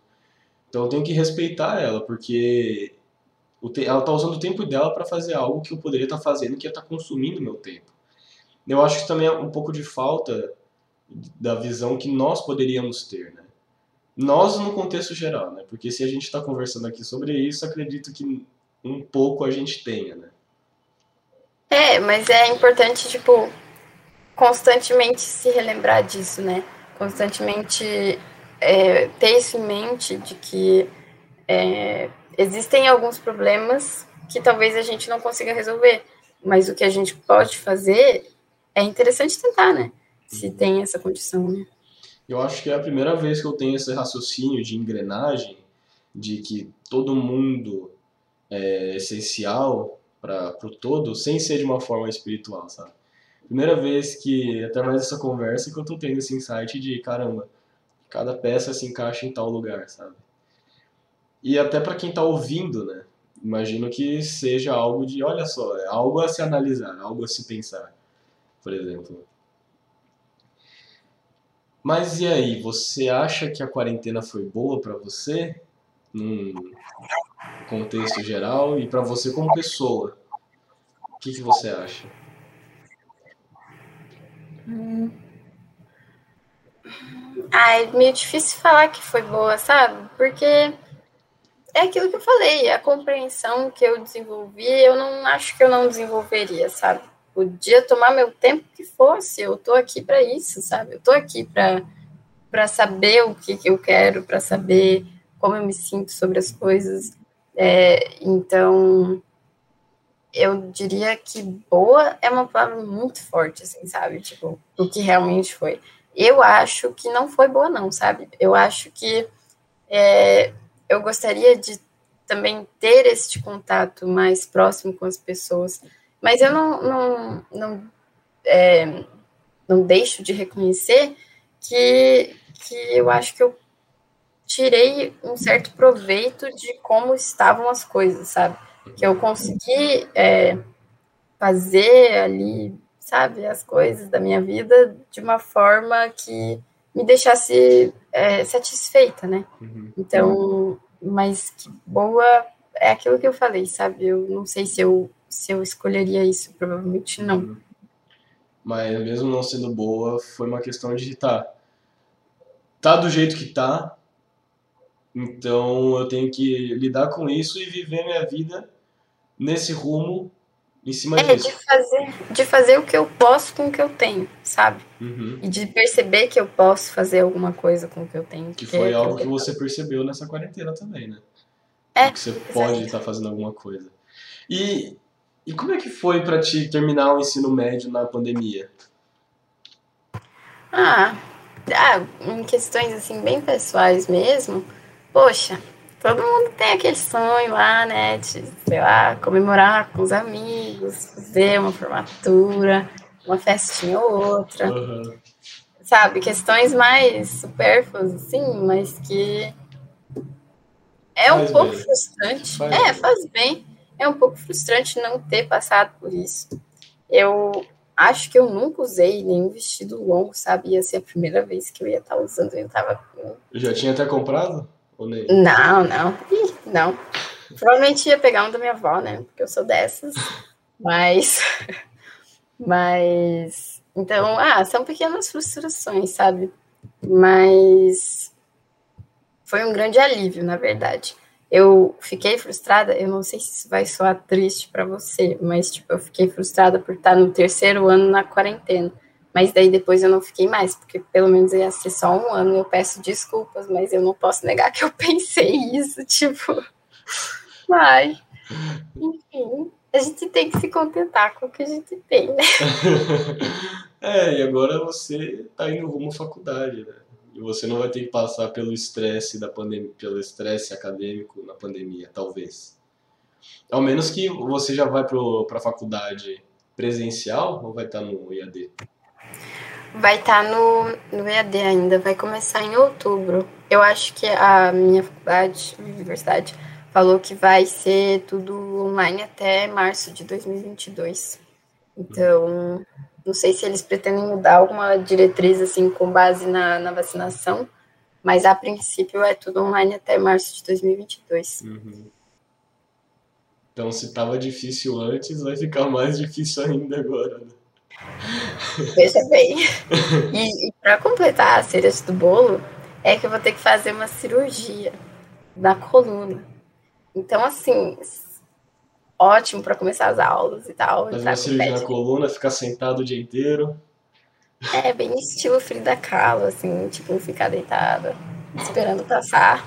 então eu tenho que respeitar ela, porque ela está usando o tempo dela para fazer algo que eu poderia estar tá fazendo, que é estar tá consumindo meu tempo. Eu acho que também é um pouco de falta da visão que nós poderíamos ter, né? Nós no contexto geral, né? Porque se a gente está conversando aqui sobre isso, acredito que um pouco a gente tenha, né? É, mas é importante, tipo, constantemente se relembrar disso, né? Constantemente é, ter isso em mente de que é, existem alguns problemas que talvez a gente não consiga resolver, mas o que a gente pode fazer é interessante tentar, né? Se tem essa condição, né? Eu acho que é a primeira vez que eu tenho esse raciocínio de engrenagem, de que todo mundo é essencial para o todo, sem ser de uma forma espiritual, sabe? Primeira vez que, até mais essa conversa, que eu tô tendo esse insight de, caramba, cada peça se encaixa em tal lugar, sabe? E até para quem tá ouvindo, né? Imagino que seja algo de, olha só, é algo a se analisar, algo a se pensar por exemplo. Mas e aí, você acha que a quarentena foi boa para você, num contexto geral, e para você como pessoa? O que, que você acha? Hum. É meio difícil falar que foi boa, sabe? Porque é aquilo que eu falei, a compreensão que eu desenvolvi, eu não acho que eu não desenvolveria, sabe? Podia tomar meu tempo que fosse. Eu tô aqui para isso, sabe? Eu tô aqui para para saber o que, que eu quero, para saber como eu me sinto sobre as coisas. É, então, eu diria que boa é uma palavra muito forte, assim, sabe? Tipo, o que realmente foi. Eu acho que não foi boa, não, sabe? Eu acho que é, eu gostaria de também ter este contato mais próximo com as pessoas, mas eu não, não, não, é, não deixo de reconhecer que, que eu acho que eu tirei um certo proveito de como estavam as coisas, sabe? Que eu consegui é, fazer ali, sabe, as coisas da minha vida de uma forma que me deixasse é, satisfeita, né? Uhum. Então, mas que boa é aquilo que eu falei, sabe? Eu não sei se eu se eu escolheria isso, provavelmente não. Mas mesmo não sendo boa, foi uma questão de tá, tá do jeito que tá, então eu tenho que lidar com isso e viver minha vida nesse rumo em cima é, disso. De fazer, de fazer o que eu posso com o que eu tenho, sabe? Uhum. E de perceber que eu posso fazer alguma coisa com o que eu tenho. Que foi algo que você percebeu nessa quarentena também, né? É. Que você pode estar tá fazendo alguma coisa. E e como é que foi para ti terminar o ensino médio na pandemia? Ah, ah, em questões assim bem pessoais mesmo, poxa, todo mundo tem aquele sonho lá, né, de, sei lá, comemorar com os amigos, fazer uma formatura, uma festinha ou outra. Uhum. Sabe, questões mais supérfluas, assim, mas que é um faz pouco bem. frustrante. Faz é, bem. faz bem. É um pouco frustrante não ter passado por isso. Eu acho que eu nunca usei nenhum vestido longo, sabe? Ia ser a primeira vez que eu ia estar usando. Eu tava com. Já tinha até comprado? Ou nem? Não, não. Ih, não. Provavelmente ia pegar um da minha avó, né? Porque eu sou dessas. Mas. Mas. Então, ah, são pequenas frustrações, sabe? Mas. Foi um grande alívio, na verdade eu fiquei frustrada, eu não sei se isso vai soar triste para você, mas tipo, eu fiquei frustrada por estar no terceiro ano na quarentena. Mas daí depois eu não fiquei mais, porque pelo menos ia ser só um ano. Eu peço desculpas, mas eu não posso negar que eu pensei isso, tipo, ai. Enfim, a gente tem que se contentar com o que a gente tem, né? é, e agora você tá indo rumo à faculdade, né? E você não vai ter que passar pelo estresse da pandemia, pelo estresse acadêmico na pandemia, talvez. Ao menos que você já vai para a faculdade presencial ou vai estar tá no EAD? Vai estar tá no, no EAD ainda, vai começar em outubro. Eu acho que a minha faculdade, universidade, falou que vai ser tudo online até março de 2022. Então, não sei se eles pretendem mudar alguma diretriz assim com base na, na vacinação, mas a princípio é tudo online até março de 2022. Uhum. Então, se estava difícil antes, vai ficar mais difícil ainda agora. Né? Veja bem. E, e para completar a cereja do bolo, é que eu vou ter que fazer uma cirurgia na coluna. Então, assim, ótimo para começar as aulas e tal. Fazer uma cirurgia na coluna, ficar sentado o dia inteiro. É, bem estilo Frida Kahlo, assim, tipo, ficar deitada, esperando passar.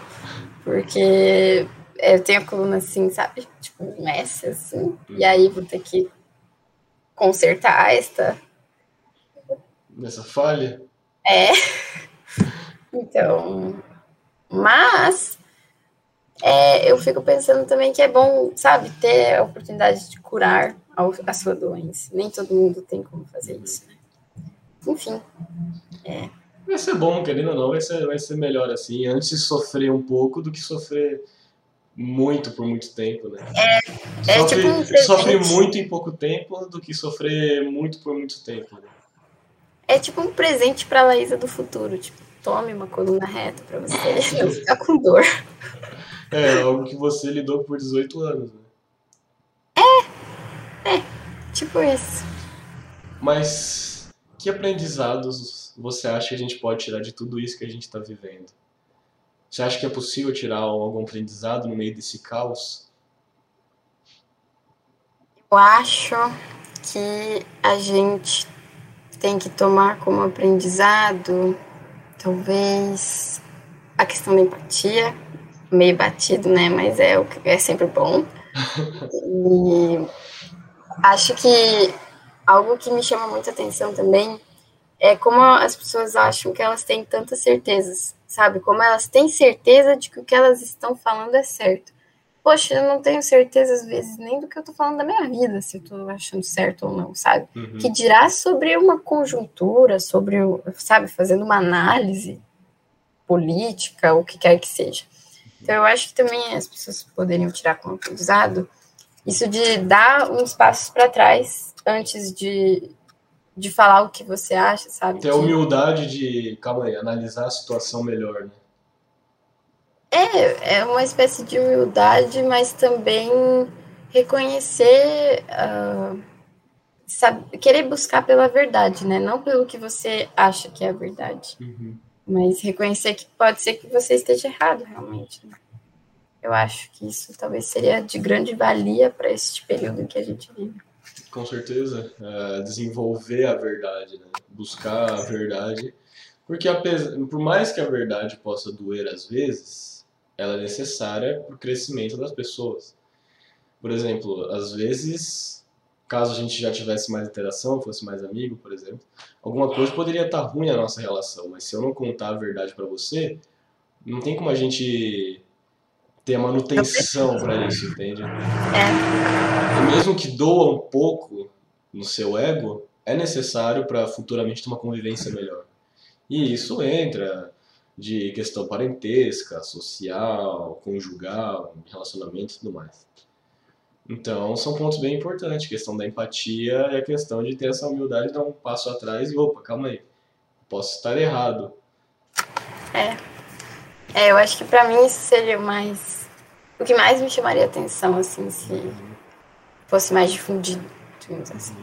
Porque eu tenho a coluna assim, sabe? Tipo, S, assim. E aí vou ter que consertar esta. Nessa falha? É. Então. Mas é, eu fico pensando também que é bom, sabe, ter a oportunidade de curar a, a sua doença. Nem todo mundo tem como fazer isso, né? Enfim. É. Vai ser bom, querendo ou não, vai ser, vai ser melhor assim. Antes sofrer um pouco do que sofrer muito por muito tempo, né? É, é sofre, tipo um sofre muito em pouco tempo do que sofrer muito por muito tempo. Né? É tipo um presente pra Laísa do futuro. Tipo, tome uma coluna reta pra você não ficar com dor. É, algo que você lidou por 18 anos, né? É, é, tipo isso. Mas que aprendizados você acha que a gente pode tirar de tudo isso que a gente está vivendo? Você acha que é possível tirar algum aprendizado no meio desse caos? Eu acho que a gente tem que tomar como aprendizado, talvez, a questão da empatia, meio batido, né? Mas é o que é sempre bom. E acho que algo que me chama muita atenção também é como as pessoas acham que elas têm tantas certezas, sabe? Como elas têm certeza de que o que elas estão falando é certo. Poxa, eu não tenho certeza às vezes nem do que eu tô falando da minha vida, se eu tô achando certo ou não, sabe? Uhum. Que dirá sobre uma conjuntura, sobre, sabe, fazendo uma análise política, o que quer que seja. Então, eu acho que também as pessoas poderiam tirar como aprendizado isso de dar uns passos para trás antes de, de falar o que você acha, sabe? Ter a humildade de, calma aí, analisar a situação melhor, né? É, é uma espécie de humildade, mas também reconhecer, uh, sabe, querer buscar pela verdade, né? Não pelo que você acha que é a verdade. Uhum. Mas reconhecer que pode ser que você esteja errado, realmente. Né? Eu acho que isso talvez seria de grande valia para este período que a gente vive. Com certeza. É, desenvolver a verdade, né? buscar a verdade. Porque, por mais que a verdade possa doer às vezes, ela é necessária para o crescimento das pessoas. Por exemplo, às vezes caso a gente já tivesse mais interação, fosse mais amigo, por exemplo, alguma coisa poderia estar ruim a nossa relação, mas se eu não contar a verdade para você, não tem como a gente ter a manutenção para isso, entende? É. E mesmo que doa um pouco no seu ego, é necessário para futuramente ter uma convivência melhor. E isso entra de questão parentesca, social, conjugal, relacionamento e tudo mais. Então, são pontos bem importantes. A questão da empatia e a questão de ter essa humildade de dar um passo atrás e, opa, calma aí, posso estar errado. É. É, eu acho que pra mim isso seria o mais. O que mais me chamaria atenção, assim, se fosse mais difundido, digamos assim.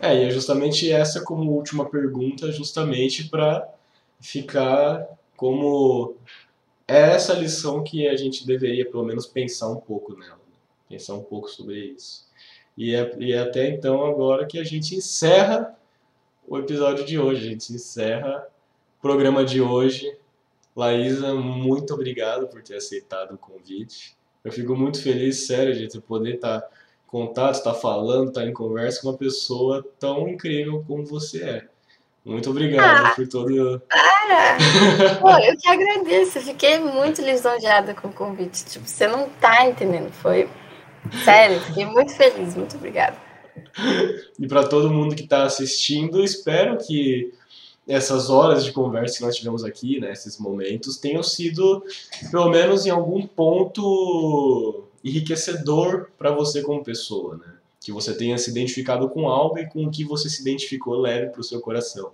É, e é justamente essa como última pergunta, justamente para ficar como é essa lição que a gente deveria, pelo menos, pensar um pouco nela pensar um pouco sobre isso. E é, e é até então agora que a gente encerra o episódio de hoje, a gente encerra o programa de hoje. Laísa, muito obrigado por ter aceitado o convite. Eu fico muito feliz, sério, de poder estar tá em contato, estar tá falando, estar tá em conversa com uma pessoa tão incrível como você é. Muito obrigado ah, por todo. Para! Pô, eu que agradeço. Eu fiquei muito lisonjeada com o convite. Tipo, você não tá entendendo. Foi Sério, fiquei muito feliz, muito obrigada. E para todo mundo que está assistindo, espero que essas horas de conversa que nós tivemos aqui, né, esses momentos, tenham sido, pelo menos em algum ponto, enriquecedor para você como pessoa, né? Que você tenha se identificado com algo e com o que você se identificou leve para o seu coração.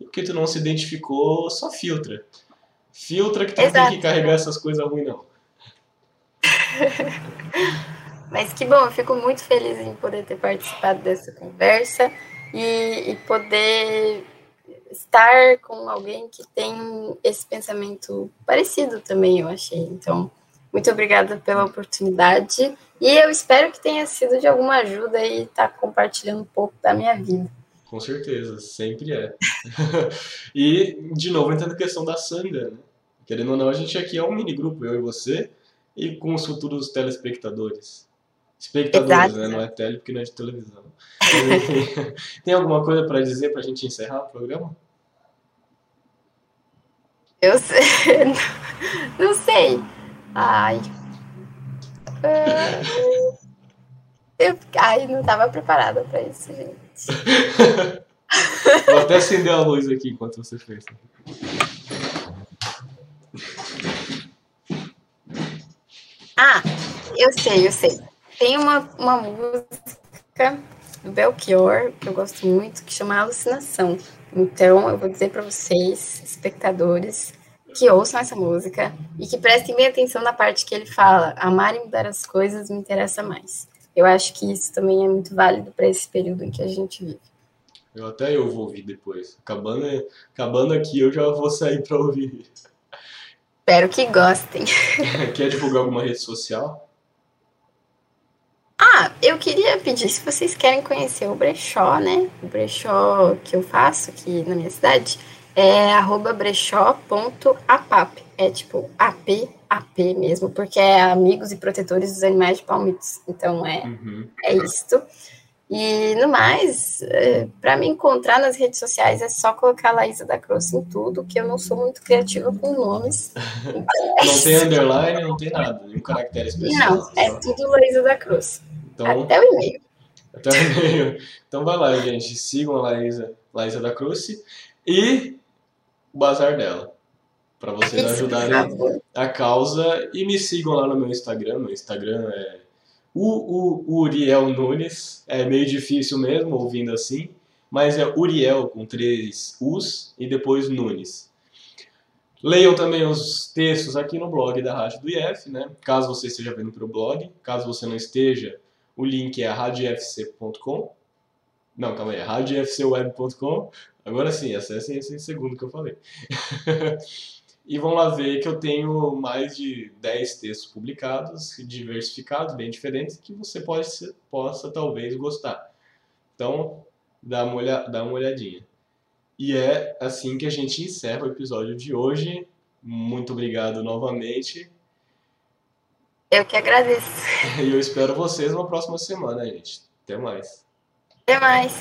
E o que tu não se identificou, só filtra. Filtra que tu Exato. não tem que carregar essas coisas ruins, não. Mas que bom, eu fico muito feliz em poder ter participado dessa conversa e, e poder estar com alguém que tem esse pensamento parecido também, eu achei. Então, muito obrigada pela oportunidade e eu espero que tenha sido de alguma ajuda e estar tá compartilhando um pouco da minha vida. Com certeza, sempre é. e, de novo, entrando na questão da Sandra, né? Querendo ou não, a gente aqui é um mini grupo, eu e você, e com os futuros telespectadores. Espectadores, né? Não é tele porque não é de televisão. Tem alguma coisa para dizer para a gente encerrar o programa? Eu sei. Não sei. Ai. Eu, ai, não estava preparada para isso, gente. Vou até acender a luz aqui enquanto você fez. Ah, eu sei, eu sei. Tem uma, uma música do Belchior, que eu gosto muito, que chama Alucinação. Então, eu vou dizer para vocês, espectadores, que ouçam essa música e que prestem bem atenção na parte que ele fala: amar e mudar as coisas me interessa mais. Eu acho que isso também é muito válido para esse período em que a gente vive. Eu até eu vou ouvir depois. Acabando, acabando aqui, eu já vou sair para ouvir. Espero que gostem. Quer divulgar alguma rede social? Ah, eu queria pedir se vocês querem conhecer o brechó, né? O brechó que eu faço aqui na minha cidade é brechó.apap. É tipo AP, AP mesmo, porque é Amigos e Protetores dos Animais de Palmitos. Então é, uhum. é isto. E no mais, é, para me encontrar nas redes sociais é só colocar Laísa da Cruz em tudo, que eu não sou muito criativa com nomes. Então, é não tem underline, não tem nada, nenhum caractere especial. Não, é tudo Laísa da Cruz. Então, até o e-mail. Até o e-mail. Então vai lá, gente. Sigam a Laísa, Laísa da Cruz e o bazar dela. Para vocês ajudarem a causa. E me sigam lá no meu Instagram. Meu Instagram é o, o Uriel Nunes. É meio difícil mesmo, ouvindo assim. Mas é Uriel com três U's e depois Nunes. Leiam também os textos aqui no blog da Rádio do IF, né? Caso você esteja vendo para o blog. Caso você não esteja, o link é radiofc.com. Não, calma aí, radiofcweb.com. Agora sim, acessem esse segundo que eu falei. e vão lá ver que eu tenho mais de 10 textos publicados, diversificados, bem diferentes, que você pode, possa talvez gostar. Então, dá uma, olha, dá uma olhadinha. E é assim que a gente encerra o episódio de hoje. Muito obrigado novamente. Eu que agradeço. E eu espero vocês na próxima semana, gente. Até mais. Até mais!